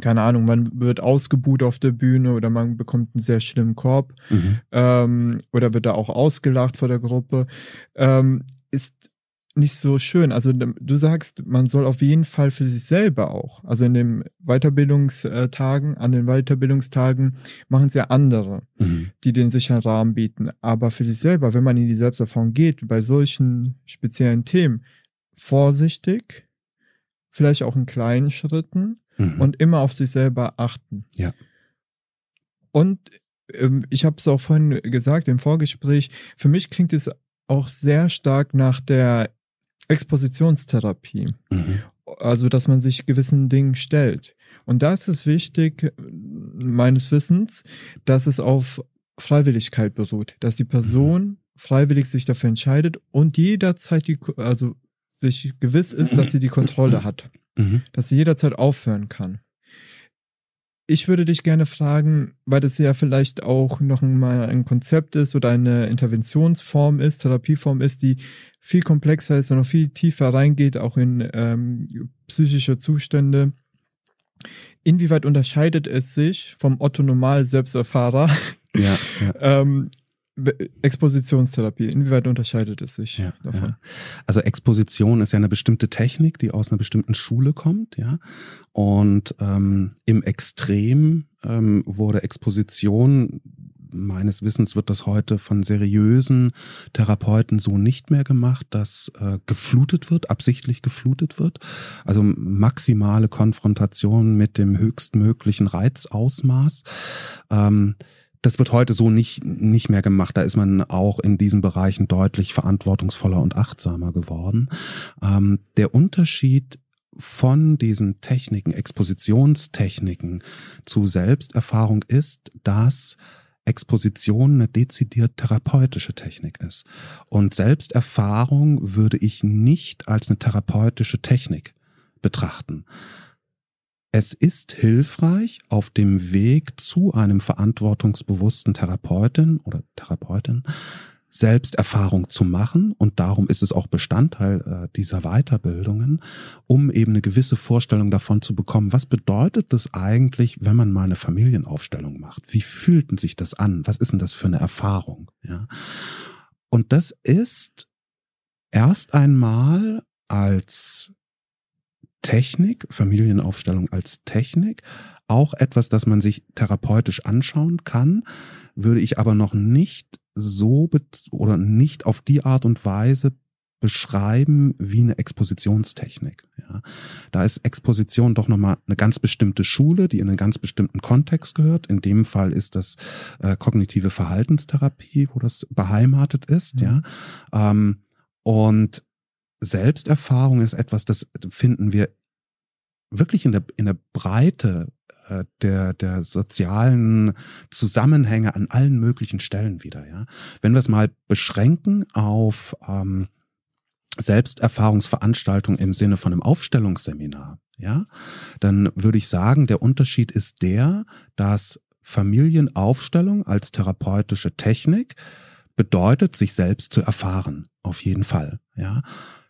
A: keine Ahnung, man wird ausgebuht auf der Bühne oder man bekommt einen sehr schlimmen Korb mhm. ähm, oder wird da auch ausgelacht vor der Gruppe. Ähm, ist nicht so schön. Also du sagst, man soll auf jeden Fall für sich selber auch, also in den Weiterbildungstagen, an den Weiterbildungstagen machen es ja andere, mhm. die den sicheren Rahmen bieten. Aber für sich selber, wenn man in die Selbsterfahrung geht, bei solchen speziellen Themen, vorsichtig, vielleicht auch in kleinen Schritten mhm. und immer auf sich selber achten.
B: Ja.
A: Und ähm, ich habe es auch vorhin gesagt im Vorgespräch, für mich klingt es auch sehr stark nach der Expositionstherapie. Mhm. Also, dass man sich gewissen Dingen stellt. Und da ist es wichtig, meines Wissens, dass es auf Freiwilligkeit beruht, dass die Person mhm. freiwillig sich dafür entscheidet und jederzeit die, also sich gewiss ist, dass sie die Kontrolle hat, mhm. dass sie jederzeit aufhören kann. Ich würde dich gerne fragen, weil das ja vielleicht auch noch mal ein Konzept ist oder eine Interventionsform ist, Therapieform ist, die viel komplexer ist und noch viel tiefer reingeht, auch in ähm, psychische Zustände. Inwieweit unterscheidet es sich vom Otto Normal Selbsterfahrer
B: ja, ja.
A: ähm, Expositionstherapie, inwieweit unterscheidet es sich ja, davon? Ja.
B: Also Exposition ist ja eine bestimmte Technik, die aus einer bestimmten Schule kommt, ja. Und ähm, im Extrem ähm, wurde Exposition meines Wissens wird das heute von seriösen Therapeuten so nicht mehr gemacht, dass äh, geflutet wird, absichtlich geflutet wird. Also maximale Konfrontation mit dem höchstmöglichen Reizausmaß. Ähm, das wird heute so nicht, nicht mehr gemacht. Da ist man auch in diesen Bereichen deutlich verantwortungsvoller und achtsamer geworden. Ähm, der Unterschied von diesen Techniken, Expositionstechniken zu Selbsterfahrung ist, dass Exposition eine dezidiert therapeutische Technik ist. Und Selbsterfahrung würde ich nicht als eine therapeutische Technik betrachten. Es ist hilfreich, auf dem Weg zu einem verantwortungsbewussten Therapeutin oder Therapeutin Selbsterfahrung zu machen und darum ist es auch Bestandteil äh, dieser Weiterbildungen, um eben eine gewisse Vorstellung davon zu bekommen, was bedeutet das eigentlich, wenn man mal eine Familienaufstellung macht? Wie fühlt sich das an? Was ist denn das für eine Erfahrung? Ja. Und das ist erst einmal als Technik, Familienaufstellung als Technik, auch etwas, das man sich therapeutisch anschauen kann, würde ich aber noch nicht so oder nicht auf die Art und Weise beschreiben wie eine Expositionstechnik. Ja. Da ist Exposition doch nochmal eine ganz bestimmte Schule, die in einen ganz bestimmten Kontext gehört. In dem Fall ist das äh, kognitive Verhaltenstherapie, wo das beheimatet ist. Mhm. Ja. Ähm, und Selbsterfahrung ist etwas, das finden wir wirklich in der, in der Breite äh, der, der sozialen Zusammenhänge an allen möglichen Stellen wieder. Ja? Wenn wir es mal beschränken auf ähm, Selbsterfahrungsveranstaltung im Sinne von einem Aufstellungsseminar, ja, dann würde ich sagen, der Unterschied ist der, dass Familienaufstellung als therapeutische Technik bedeutet, sich selbst zu erfahren. Auf jeden Fall, ja.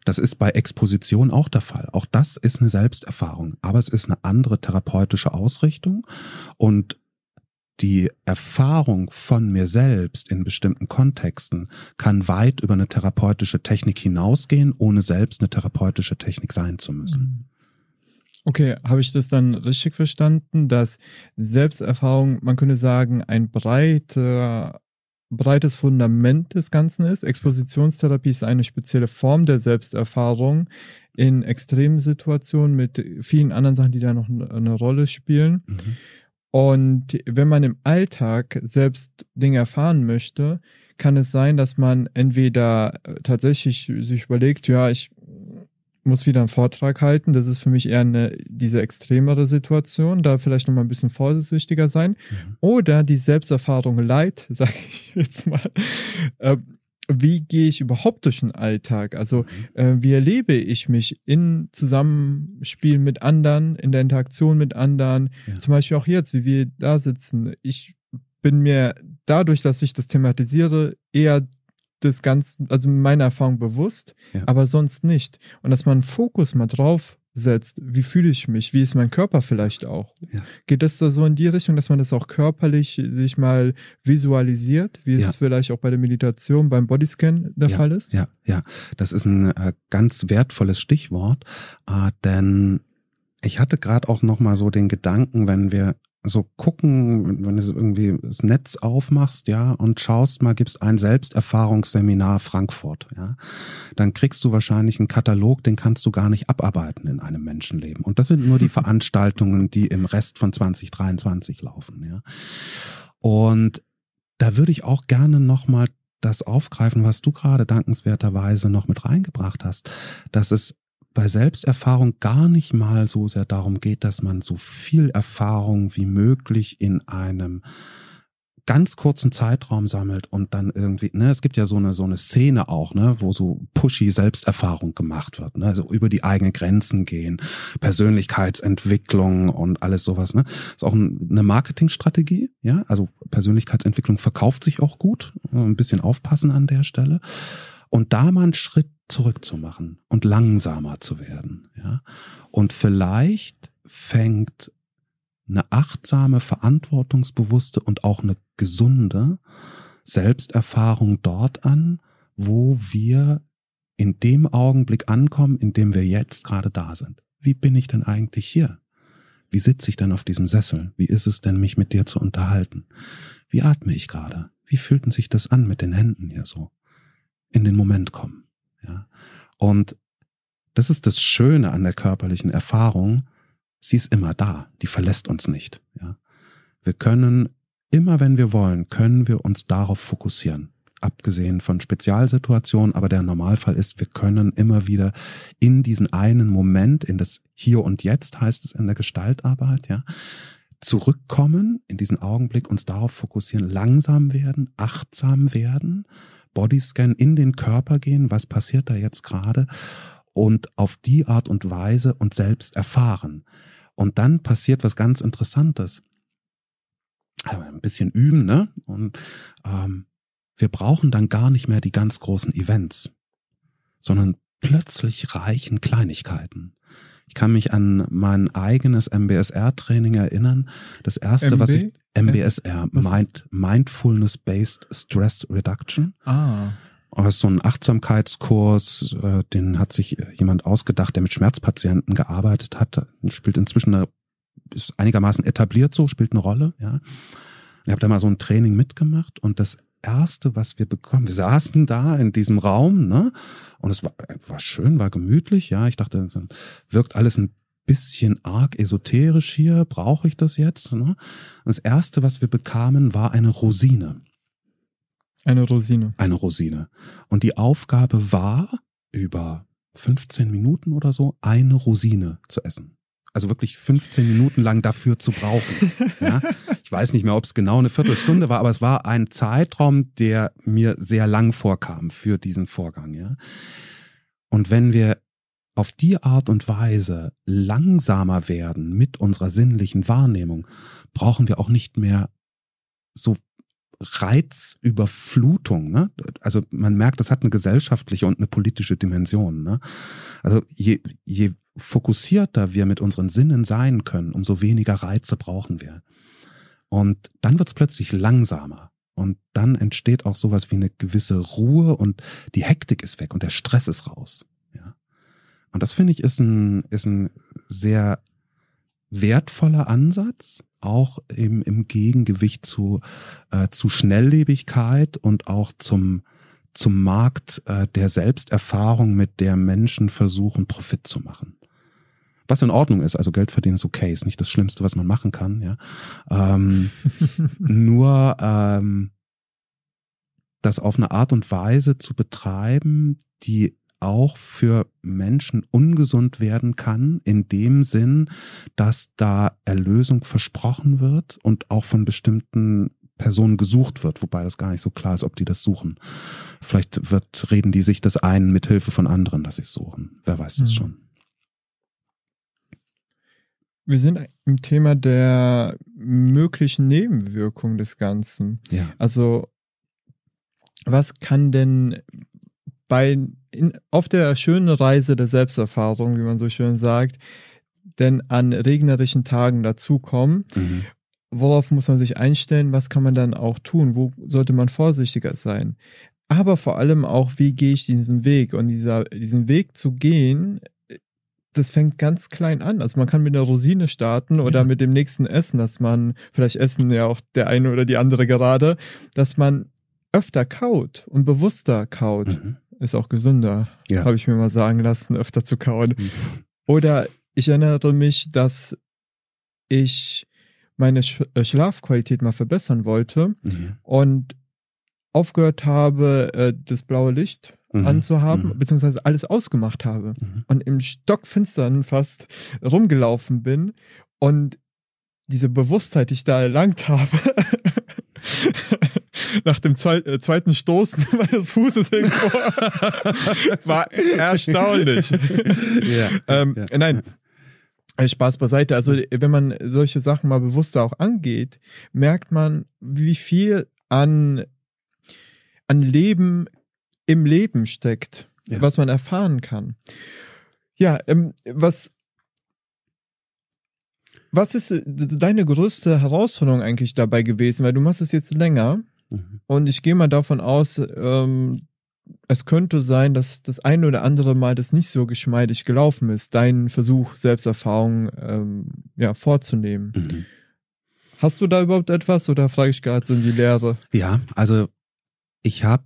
B: Das ist bei Exposition auch der Fall. Auch das ist eine Selbsterfahrung, aber es ist eine andere therapeutische Ausrichtung und die Erfahrung von mir selbst in bestimmten Kontexten kann weit über eine therapeutische Technik hinausgehen, ohne selbst eine therapeutische Technik sein zu müssen. Mhm.
A: Okay, habe ich das dann richtig verstanden, dass Selbsterfahrung, man könnte sagen, ein breiter breites Fundament des Ganzen ist. Expositionstherapie ist eine spezielle Form der Selbsterfahrung in extremen Situationen mit vielen anderen Sachen, die da noch eine Rolle spielen. Mhm. Und wenn man im Alltag selbst Dinge erfahren möchte, kann es sein, dass man entweder tatsächlich sich überlegt, ja, ich muss wieder einen Vortrag halten. Das ist für mich eher eine, diese extremere Situation, da vielleicht nochmal ein bisschen vorsichtiger sein. Mhm. Oder die Selbsterfahrung leid, sage ich jetzt mal. Äh, wie gehe ich überhaupt durch den Alltag? Also mhm. äh, wie erlebe ich mich in Zusammenspiel mit anderen, in der Interaktion mit anderen? Ja. Zum Beispiel auch jetzt, wie wir da sitzen. Ich bin mir dadurch, dass ich das thematisiere, eher das ganz, also meiner Erfahrung bewusst, ja. aber sonst nicht. Und dass man Fokus mal drauf setzt, wie fühle ich mich, wie ist mein Körper vielleicht auch. Ja. Geht das da so in die Richtung, dass man das auch körperlich sich mal visualisiert, wie ja. es vielleicht auch bei der Meditation, beim Bodyscan der
B: ja,
A: Fall ist?
B: Ja, ja, das ist ein äh, ganz wertvolles Stichwort, äh, denn ich hatte gerade auch noch mal so den Gedanken, wenn wir so gucken, wenn du irgendwie das Netz aufmachst, ja, und schaust mal, gibst ein Selbsterfahrungsseminar Frankfurt, ja, dann kriegst du wahrscheinlich einen Katalog, den kannst du gar nicht abarbeiten in einem Menschenleben. Und das sind nur die Veranstaltungen, die im Rest von 2023 laufen, ja. Und da würde ich auch gerne nochmal das aufgreifen, was du gerade dankenswerterweise noch mit reingebracht hast, dass es bei Selbsterfahrung gar nicht mal so sehr darum geht, dass man so viel Erfahrung wie möglich in einem ganz kurzen Zeitraum sammelt und dann irgendwie, ne, es gibt ja so eine so eine Szene auch, ne, wo so pushy Selbsterfahrung gemacht wird, ne, also über die eigenen Grenzen gehen, Persönlichkeitsentwicklung und alles sowas, ne, ist auch eine Marketingstrategie, ja, also Persönlichkeitsentwicklung verkauft sich auch gut, ein bisschen aufpassen an der Stelle. Und da mal einen Schritt zurückzumachen und langsamer zu werden. Ja? Und vielleicht fängt eine achtsame, verantwortungsbewusste und auch eine gesunde Selbsterfahrung dort an, wo wir in dem Augenblick ankommen, in dem wir jetzt gerade da sind. Wie bin ich denn eigentlich hier? Wie sitze ich denn auf diesem Sessel? Wie ist es denn, mich mit dir zu unterhalten? Wie atme ich gerade? Wie fühlten sich das an mit den Händen hier so? In den Moment kommen. Ja? Und das ist das Schöne an der körperlichen Erfahrung. Sie ist immer da. Die verlässt uns nicht. Ja? Wir können immer, wenn wir wollen, können wir uns darauf fokussieren. Abgesehen von Spezialsituationen, aber der Normalfall ist, wir können immer wieder in diesen einen Moment, in das Hier und Jetzt heißt es in der Gestaltarbeit, ja, zurückkommen, in diesen Augenblick uns darauf fokussieren, langsam werden, achtsam werden Bodyscan in den Körper gehen, was passiert da jetzt gerade und auf die Art und Weise und selbst erfahren. Und dann passiert was ganz Interessantes. Ein bisschen üben, ne? Und ähm, wir brauchen dann gar nicht mehr die ganz großen Events, sondern plötzlich reichen Kleinigkeiten. Ich kann mich an mein eigenes MBSR-Training erinnern. Das erste, MB? was ich MBSR, Mind, Mindfulness-Based Stress Reduction.
A: Ah.
B: Das ist so ein Achtsamkeitskurs, äh, den hat sich jemand ausgedacht, der mit Schmerzpatienten gearbeitet hat, spielt inzwischen eine, ist einigermaßen etabliert so, spielt eine Rolle, ja. Ich habe da mal so ein Training mitgemacht und das erste, was wir bekommen. Wir saßen da in diesem Raum, ne? Und es war, war schön, war gemütlich, ja. Ich dachte, wirkt alles ein bisschen arg esoterisch hier. Brauche ich das jetzt? Ne? Und das erste, was wir bekamen, war eine Rosine.
A: Eine Rosine.
B: Eine Rosine. Und die Aufgabe war, über 15 Minuten oder so, eine Rosine zu essen also wirklich 15 Minuten lang dafür zu brauchen. Ja? Ich weiß nicht mehr, ob es genau eine Viertelstunde war, aber es war ein Zeitraum, der mir sehr lang vorkam für diesen Vorgang. Ja? Und wenn wir auf die Art und Weise langsamer werden mit unserer sinnlichen Wahrnehmung, brauchen wir auch nicht mehr so Reizüberflutung. Ne? Also man merkt, das hat eine gesellschaftliche und eine politische Dimension. Ne? Also je, je fokussierter wir mit unseren Sinnen sein können, umso weniger Reize brauchen wir. Und dann wird es plötzlich langsamer. Und dann entsteht auch sowas wie eine gewisse Ruhe und die Hektik ist weg und der Stress ist raus. Ja. Und das finde ich ist ein, ist ein sehr wertvoller Ansatz, auch im, im Gegengewicht zu, äh, zu Schnelllebigkeit und auch zum, zum Markt äh, der Selbsterfahrung, mit der Menschen versuchen, Profit zu machen. Was in Ordnung ist, also Geld verdienen ist okay, ist nicht das Schlimmste, was man machen kann, ja. Ähm, nur ähm, das auf eine Art und Weise zu betreiben, die auch für Menschen ungesund werden kann, in dem Sinn, dass da Erlösung versprochen wird und auch von bestimmten Personen gesucht wird, wobei das gar nicht so klar ist, ob die das suchen. Vielleicht wird, reden die sich das ein mit Hilfe von anderen, dass sie es suchen. Wer weiß das mhm. schon.
A: Wir sind im Thema der möglichen Nebenwirkungen des Ganzen.
B: Ja.
A: Also, was kann denn bei, in, auf der schönen Reise der Selbsterfahrung, wie man so schön sagt, denn an regnerischen Tagen dazukommen? Mhm. Worauf muss man sich einstellen? Was kann man dann auch tun? Wo sollte man vorsichtiger sein? Aber vor allem auch, wie gehe ich diesen Weg? Und dieser, diesen Weg zu gehen, das fängt ganz klein an. Also man kann mit einer Rosine starten oder ja. mit dem nächsten Essen, dass man, vielleicht essen ja auch der eine oder die andere gerade, dass man öfter kaut und bewusster kaut. Mhm ist auch gesünder, ja. habe ich mir mal sagen lassen, öfter zu kauen. Mhm. Oder ich erinnere mich, dass ich meine Sch äh, Schlafqualität mal verbessern wollte mhm. und aufgehört habe, äh, das blaue Licht mhm. anzuhaben, mhm. beziehungsweise alles ausgemacht habe mhm. und im Stockfinstern fast rumgelaufen bin und diese Bewusstheit, die ich da erlangt habe, nach dem zwei, äh, zweiten Stoßen meines Fußes irgendwo. War erstaunlich. Ja, ähm, ja. Nein, äh, Spaß beiseite. Also wenn man solche Sachen mal bewusster auch angeht, merkt man, wie viel an, an Leben im Leben steckt, ja. was man erfahren kann. Ja, ähm, was was ist äh, deine größte Herausforderung eigentlich dabei gewesen? Weil du machst es jetzt länger. Mhm. Und ich gehe mal davon aus, ähm, es könnte sein, dass das eine oder andere Mal das nicht so geschmeidig gelaufen ist, deinen Versuch, Selbsterfahrung ähm, ja, vorzunehmen. Mhm. Hast du da überhaupt etwas oder frage ich gerade so in die Lehre?
B: Ja, also ich habe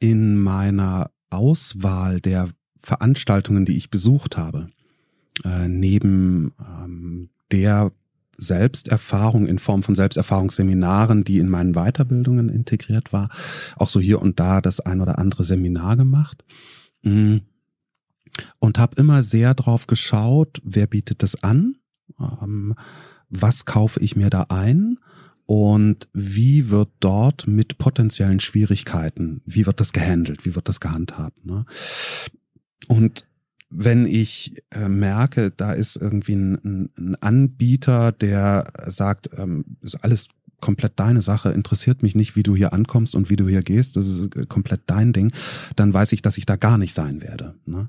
B: in meiner Auswahl der Veranstaltungen, die ich besucht habe, äh, neben ähm, der Selbsterfahrung in Form von Selbsterfahrungsseminaren, die in meinen Weiterbildungen integriert war, auch so hier und da das ein oder andere Seminar gemacht. Mm. Und habe immer sehr drauf geschaut, wer bietet das an, ähm, was kaufe ich mir da ein und wie wird dort mit potenziellen Schwierigkeiten, wie wird das gehandelt, wie wird das gehandhabt. Ne? Und wenn ich äh, merke, da ist irgendwie ein, ein, Anbieter, der sagt, ähm, ist alles komplett deine Sache, interessiert mich nicht, wie du hier ankommst und wie du hier gehst, das ist äh, komplett dein Ding, dann weiß ich, dass ich da gar nicht sein werde. Ne?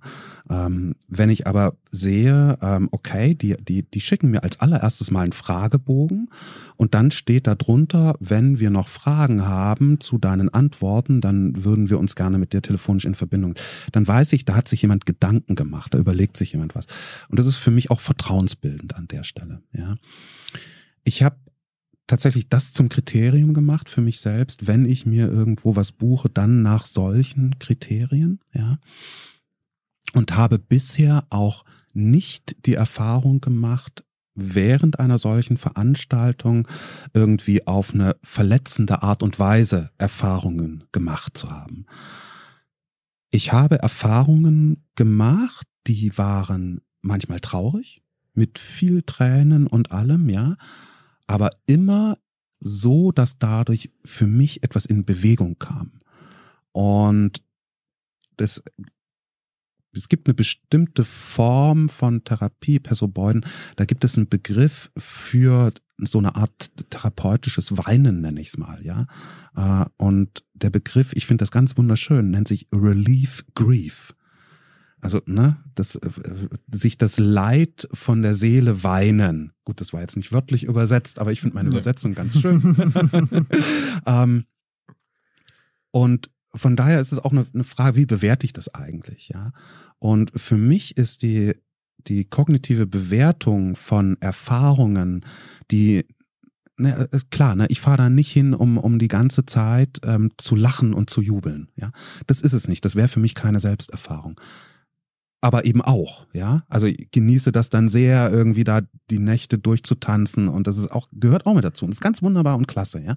B: Ähm, wenn ich aber sehe, ähm, okay, die, die, die schicken mir als allererstes mal einen Fragebogen und dann steht da drunter, wenn wir noch Fragen haben zu deinen Antworten, dann würden wir uns gerne mit dir telefonisch in Verbindung. Dann weiß ich, da hat sich jemand Gedanken gemacht, da überlegt sich jemand was. Und das ist für mich auch vertrauensbildend an der Stelle. Ja. Ich habe tatsächlich das zum Kriterium gemacht für mich selbst, wenn ich mir irgendwo was buche, dann nach solchen Kriterien, ja. Und habe bisher auch nicht die Erfahrung gemacht, während einer solchen Veranstaltung irgendwie auf eine verletzende Art und Weise Erfahrungen gemacht zu haben. Ich habe Erfahrungen gemacht, die waren manchmal traurig, mit viel Tränen und allem, ja, aber immer so, dass dadurch für mich etwas in Bewegung kam. Und das, es gibt eine bestimmte Form von Therapie, Persobeuden, da gibt es einen Begriff für so eine Art therapeutisches Weinen, nenne ich es mal, ja. Äh, und der Begriff, ich finde das ganz wunderschön, nennt sich Relief Grief. Also, ne, das, äh, sich das Leid von der Seele weinen. Gut, das war jetzt nicht wörtlich übersetzt, aber ich finde meine Übersetzung ganz schön. ähm, und von daher ist es auch eine, eine Frage, wie bewerte ich das eigentlich, ja? Und für mich ist die, die kognitive Bewertung von Erfahrungen, die ne, äh, klar, ne, ich fahre da nicht hin, um, um die ganze Zeit ähm, zu lachen und zu jubeln. Ja, das ist es nicht. Das wäre für mich keine Selbsterfahrung. Aber eben auch, ja. Also ich genieße das dann sehr, irgendwie da die Nächte durchzutanzen und das ist auch, gehört auch mit dazu. Und ist ganz wunderbar und klasse, ja.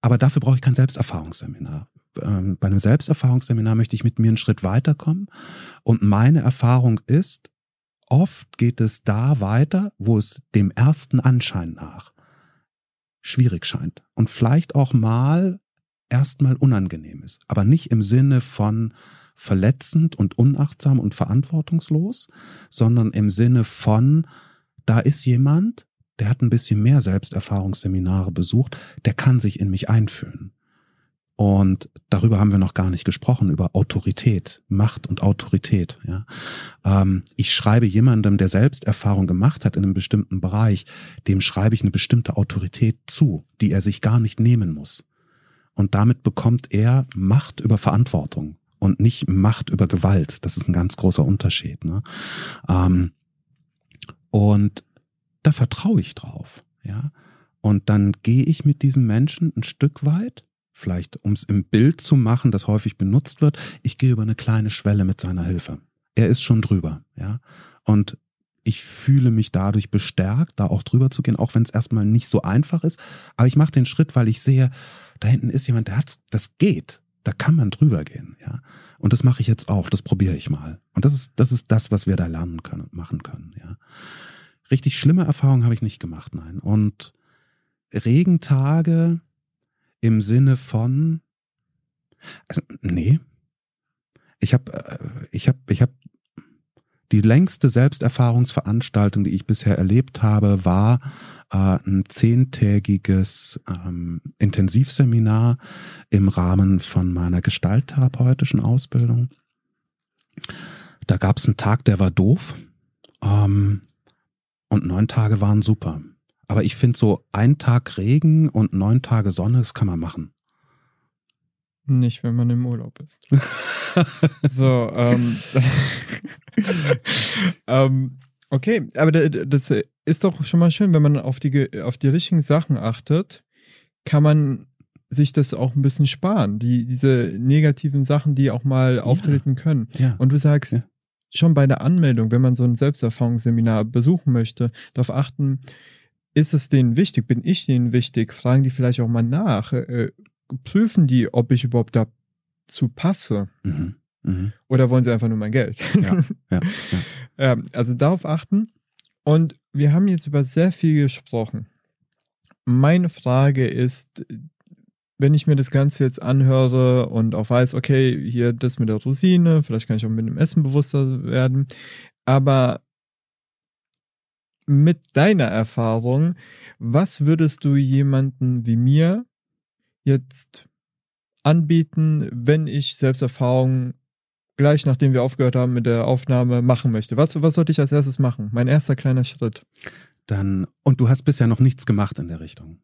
B: Aber dafür brauche ich kein Selbsterfahrungsseminar. Ähm, bei einem Selbsterfahrungsseminar möchte ich mit mir einen Schritt weiterkommen. Und meine Erfahrung ist, oft geht es da weiter, wo es dem ersten Anschein nach schwierig scheint und vielleicht auch mal erstmal unangenehm ist, aber nicht im Sinne von verletzend und unachtsam und verantwortungslos, sondern im Sinne von, da ist jemand, der hat ein bisschen mehr Selbsterfahrungsseminare besucht, der kann sich in mich einfühlen. Und darüber haben wir noch gar nicht gesprochen, über Autorität, Macht und Autorität. Ja. Ähm, ich schreibe jemandem, der Selbsterfahrung gemacht hat in einem bestimmten Bereich, dem schreibe ich eine bestimmte Autorität zu, die er sich gar nicht nehmen muss. Und damit bekommt er Macht über Verantwortung und nicht Macht über Gewalt. Das ist ein ganz großer Unterschied. Ne? Ähm, und da vertraue ich drauf. Ja. Und dann gehe ich mit diesem Menschen ein Stück weit vielleicht um es im Bild zu machen, das häufig benutzt wird, ich gehe über eine kleine Schwelle mit seiner Hilfe. Er ist schon drüber, ja. Und ich fühle mich dadurch bestärkt, da auch drüber zu gehen, auch wenn es erstmal nicht so einfach ist. Aber ich mache den Schritt, weil ich sehe, da hinten ist jemand, der hat, das geht. Da kann man drüber gehen, ja. Und das mache ich jetzt auch, das probiere ich mal. Und das ist, das ist das, was wir da lernen können und machen können, ja. Richtig schlimme Erfahrungen habe ich nicht gemacht, nein. Und Regentage, im Sinne von, also, nee. Ich habe, äh, ich habe, ich habe die längste Selbsterfahrungsveranstaltung, die ich bisher erlebt habe, war ein zehntägiges ähm, Intensivseminar im Rahmen von meiner gestalttherapeutischen Ausbildung. Da gab es einen Tag, der war doof ähm, und neun Tage waren super. Aber ich finde so ein Tag Regen und neun Tage Sonne, das kann man machen.
A: Nicht, wenn man im Urlaub ist. so, ähm, ähm, okay, aber das ist doch schon mal schön, wenn man auf die, auf die richtigen Sachen achtet, kann man sich das auch ein bisschen sparen, die, diese negativen Sachen, die auch mal ja. auftreten können. Ja. Und du sagst, ja. schon bei der Anmeldung, wenn man so ein Selbsterfahrungsseminar besuchen möchte, darauf achten, ist es denen wichtig? Bin ich denen wichtig? Fragen die vielleicht auch mal nach? Äh, prüfen die, ob ich überhaupt dazu passe? Mhm. Mhm. Oder wollen sie einfach nur mein Geld? Ja, ja, ja. ähm, also darauf achten. Und wir haben jetzt über sehr viel gesprochen. Meine Frage ist, wenn ich mir das Ganze jetzt anhöre und auch weiß, okay, hier das mit der Rosine, vielleicht kann ich auch mit dem Essen bewusster werden, aber mit deiner Erfahrung, was würdest du jemanden wie mir jetzt anbieten, wenn ich Selbsterfahrung gleich nachdem wir aufgehört haben mit der Aufnahme machen möchte? Was, was sollte ich als erstes machen? Mein erster kleiner Schritt.
B: Dann, und du hast bisher noch nichts gemacht in der Richtung.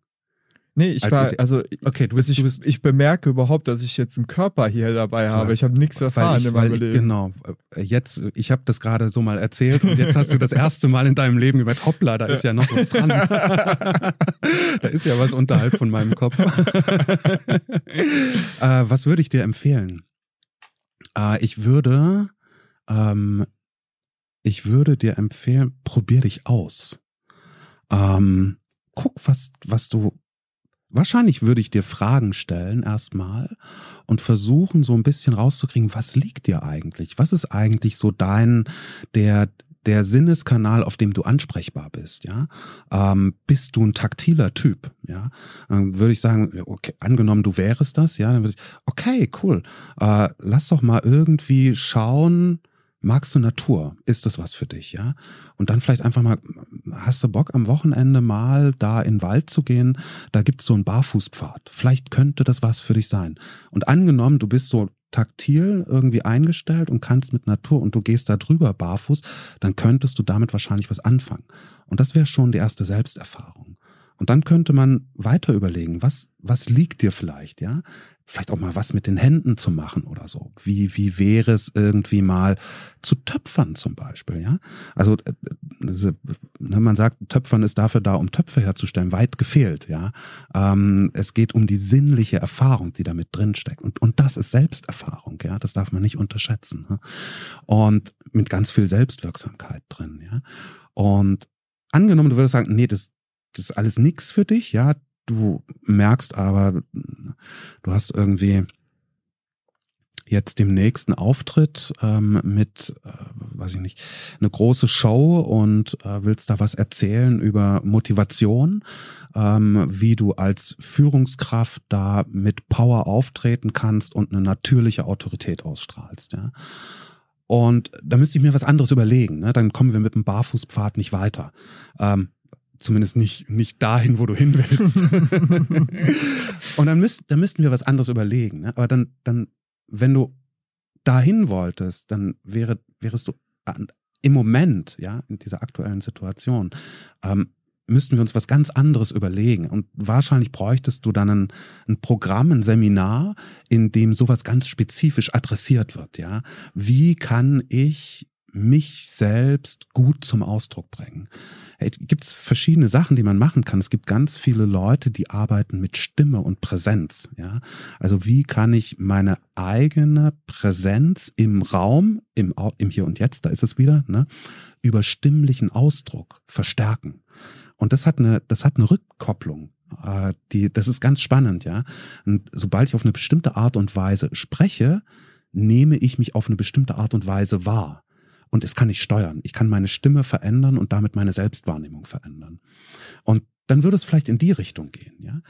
A: Nee, ich war, also, okay, du bist, ich, du bist, ich bemerke überhaupt, dass ich jetzt einen Körper hier dabei habe. Hast, ich habe nichts erfahren
B: ich, in meinem
A: Leben.
B: Genau. Jetzt, ich habe das gerade so mal erzählt und jetzt hast du das erste Mal in deinem Leben gehört, hoppla, da ist ja noch was dran. da ist ja was unterhalb von meinem Kopf. äh, was würde ich dir empfehlen? Äh, ich würde, ähm, ich würde dir empfehlen, probier dich aus. Ähm, guck, was, was du, Wahrscheinlich würde ich dir Fragen stellen erstmal und versuchen so ein bisschen rauszukriegen, was liegt dir eigentlich? Was ist eigentlich so dein, der, der Sinneskanal, auf dem du ansprechbar bist, ja? Ähm, bist du ein taktiler Typ, ja? Dann würde ich sagen, okay, angenommen, du wärst das, ja, dann würde ich, okay, cool, äh, lass doch mal irgendwie schauen, Magst du Natur? Ist das was für dich, ja? Und dann vielleicht einfach mal, hast du Bock am Wochenende mal da in den Wald zu gehen? Da gibt's so einen Barfußpfad. Vielleicht könnte das was für dich sein. Und angenommen, du bist so taktil irgendwie eingestellt und kannst mit Natur und du gehst da drüber barfuß, dann könntest du damit wahrscheinlich was anfangen. Und das wäre schon die erste Selbsterfahrung. Und dann könnte man weiter überlegen, was, was liegt dir vielleicht, ja? Vielleicht auch mal was mit den Händen zu machen oder so. Wie, wie wäre es irgendwie mal zu töpfern zum Beispiel, ja? Also, also man sagt, Töpfern ist dafür da, um Töpfe herzustellen, weit gefehlt, ja? Ähm, es geht um die sinnliche Erfahrung, die damit drinsteckt. Und, und das ist Selbsterfahrung, ja? Das darf man nicht unterschätzen. Ne? Und mit ganz viel Selbstwirksamkeit drin, ja? Und angenommen, du würdest sagen, nee, das, das ist alles nix für dich, ja, du merkst aber, du hast irgendwie jetzt dem nächsten Auftritt ähm, mit, äh, weiß ich nicht, eine große Show und äh, willst da was erzählen über Motivation, ähm, wie du als Führungskraft da mit Power auftreten kannst und eine natürliche Autorität ausstrahlst, ja. Und da müsste ich mir was anderes überlegen. Ne? Dann kommen wir mit dem Barfußpfad nicht weiter. Ähm, zumindest nicht, nicht dahin, wo du hin willst. und dann, müsst, dann müssten wir was anderes überlegen. Ne? Aber dann, dann, wenn du dahin wolltest, dann wäre, wärest du im Moment, ja, in dieser aktuellen Situation, ähm, müssten wir uns was ganz anderes überlegen. Und wahrscheinlich bräuchtest du dann ein, ein Programm, ein Seminar, in dem sowas ganz spezifisch adressiert wird, ja. Wie kann ich mich selbst gut zum Ausdruck bringen? Gibt es verschiedene Sachen, die man machen kann. Es gibt ganz viele Leute, die arbeiten mit Stimme und Präsenz. Ja, also wie kann ich meine eigene Präsenz im Raum, im, im Hier und Jetzt, da ist es wieder, ne, über stimmlichen Ausdruck verstärken? Und das hat eine, das hat eine Rückkopplung. Äh, die, das ist ganz spannend, ja. Und sobald ich auf eine bestimmte Art und Weise spreche, nehme ich mich auf eine bestimmte Art und Weise wahr. Und es kann ich steuern. Ich kann meine Stimme verändern und damit meine Selbstwahrnehmung verändern. Und dann würde es vielleicht in die Richtung gehen, ja.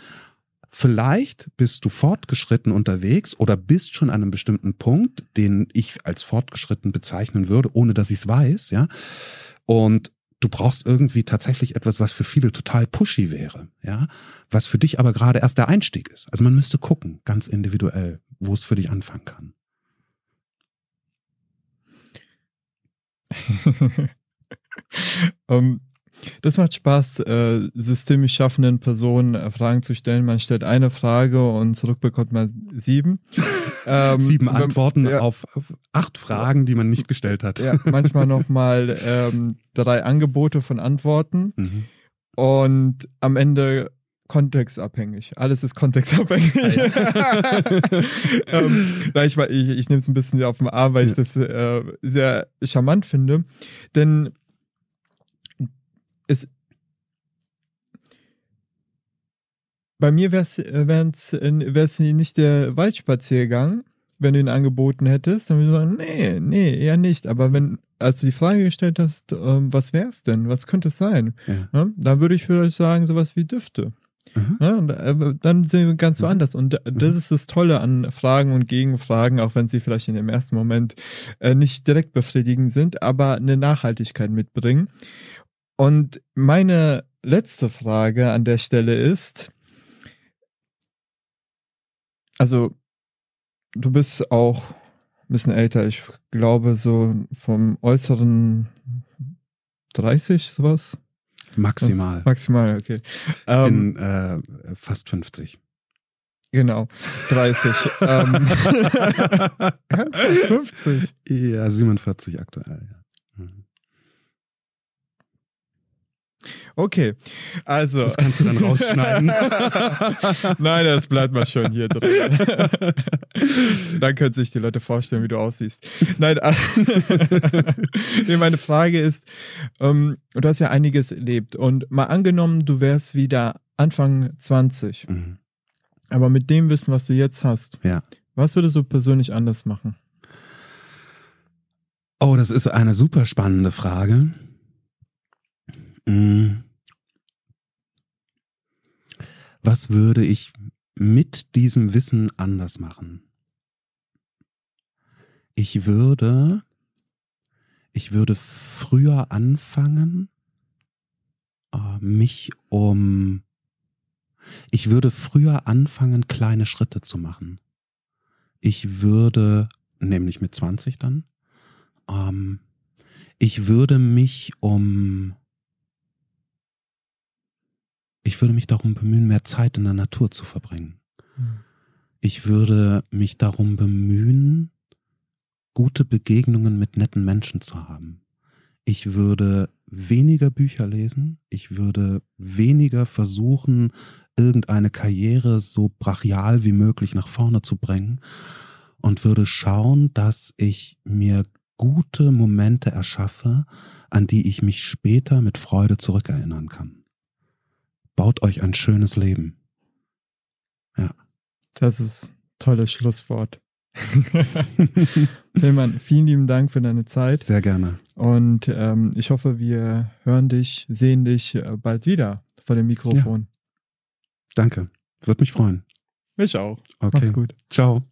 B: Vielleicht bist du fortgeschritten unterwegs oder bist schon an einem bestimmten Punkt, den ich als fortgeschritten bezeichnen würde, ohne dass ich es weiß, ja. Und du brauchst irgendwie tatsächlich etwas, was für viele total pushy wäre, ja, was für dich aber gerade erst der Einstieg ist. Also man müsste gucken, ganz individuell, wo es für dich anfangen kann.
A: um, das macht Spaß, äh, systemisch schaffenden Personen äh, Fragen zu stellen. Man stellt eine Frage und zurückbekommt man sieben.
B: Ähm, sieben Antworten ja, auf, auf, acht Fragen, die man nicht gestellt hat.
A: Ja, manchmal nochmal ähm, drei Angebote von Antworten. Mhm. Und am Ende kontextabhängig. Alles ist kontextabhängig. Ah, ähm, ich, ich, ich nehme es ein bisschen auf den Arm, weil ja. ich das äh, sehr charmant finde. Denn es bei mir wäre es wär's nicht der Waldspaziergang, wenn du ihn angeboten hättest, dann würde ich sagen, nee, nee, eher nicht. Aber wenn, als du die Frage gestellt hast, ähm, was wär's denn, was könnte es sein, ja. Ja, dann würde ich vielleicht sagen, sowas wie Düfte. Mhm. Ja, und, äh, dann sind wir ganz woanders. Und das mhm. ist das Tolle an Fragen und Gegenfragen, auch wenn sie vielleicht in dem ersten Moment äh, nicht direkt befriedigend sind, aber eine Nachhaltigkeit mitbringen. Und meine letzte Frage an der Stelle ist, also du bist auch ein bisschen älter, ich glaube so vom äußeren 30, sowas.
B: Maximal.
A: Maximal, okay.
B: Ähm, Bin äh, fast 50.
A: Genau, 30. ähm, 50?
B: Ja, 47 aktuell. Ja.
A: Okay, also.
B: Das kannst du dann rausschneiden.
A: Nein, das bleibt mal schon hier drin. dann können sich die Leute vorstellen, wie du aussiehst. Nein, nee, meine Frage ist, ähm, du hast ja einiges erlebt und mal angenommen, du wärst wieder Anfang 20. Mhm. Aber mit dem Wissen, was du jetzt hast,
B: ja.
A: was würdest du persönlich anders machen?
B: Oh, das ist eine super spannende Frage. Mm. Was würde ich mit diesem Wissen anders machen? Ich würde, ich würde früher anfangen, äh, mich um, ich würde früher anfangen, kleine Schritte zu machen. Ich würde, nämlich mit 20 dann, ähm, ich würde mich um ich würde mich darum bemühen, mehr Zeit in der Natur zu verbringen.
A: Mhm.
B: Ich würde mich darum bemühen, gute Begegnungen mit netten Menschen zu haben. Ich würde weniger Bücher lesen. Ich würde weniger versuchen, irgendeine Karriere so brachial wie möglich nach vorne zu bringen und würde schauen, dass ich mir gute Momente erschaffe, an die ich mich später mit Freude zurückerinnern kann. Baut euch ein schönes Leben. Ja.
A: Das ist tolles Schlusswort. Tillmann, vielen lieben Dank für deine Zeit.
B: Sehr gerne.
A: Und ähm, ich hoffe, wir hören dich, sehen dich äh, bald wieder vor dem Mikrofon.
B: Ja. Danke. Würde mich freuen.
A: Mich auch.
B: Okay.
A: Mach's gut.
B: Ciao.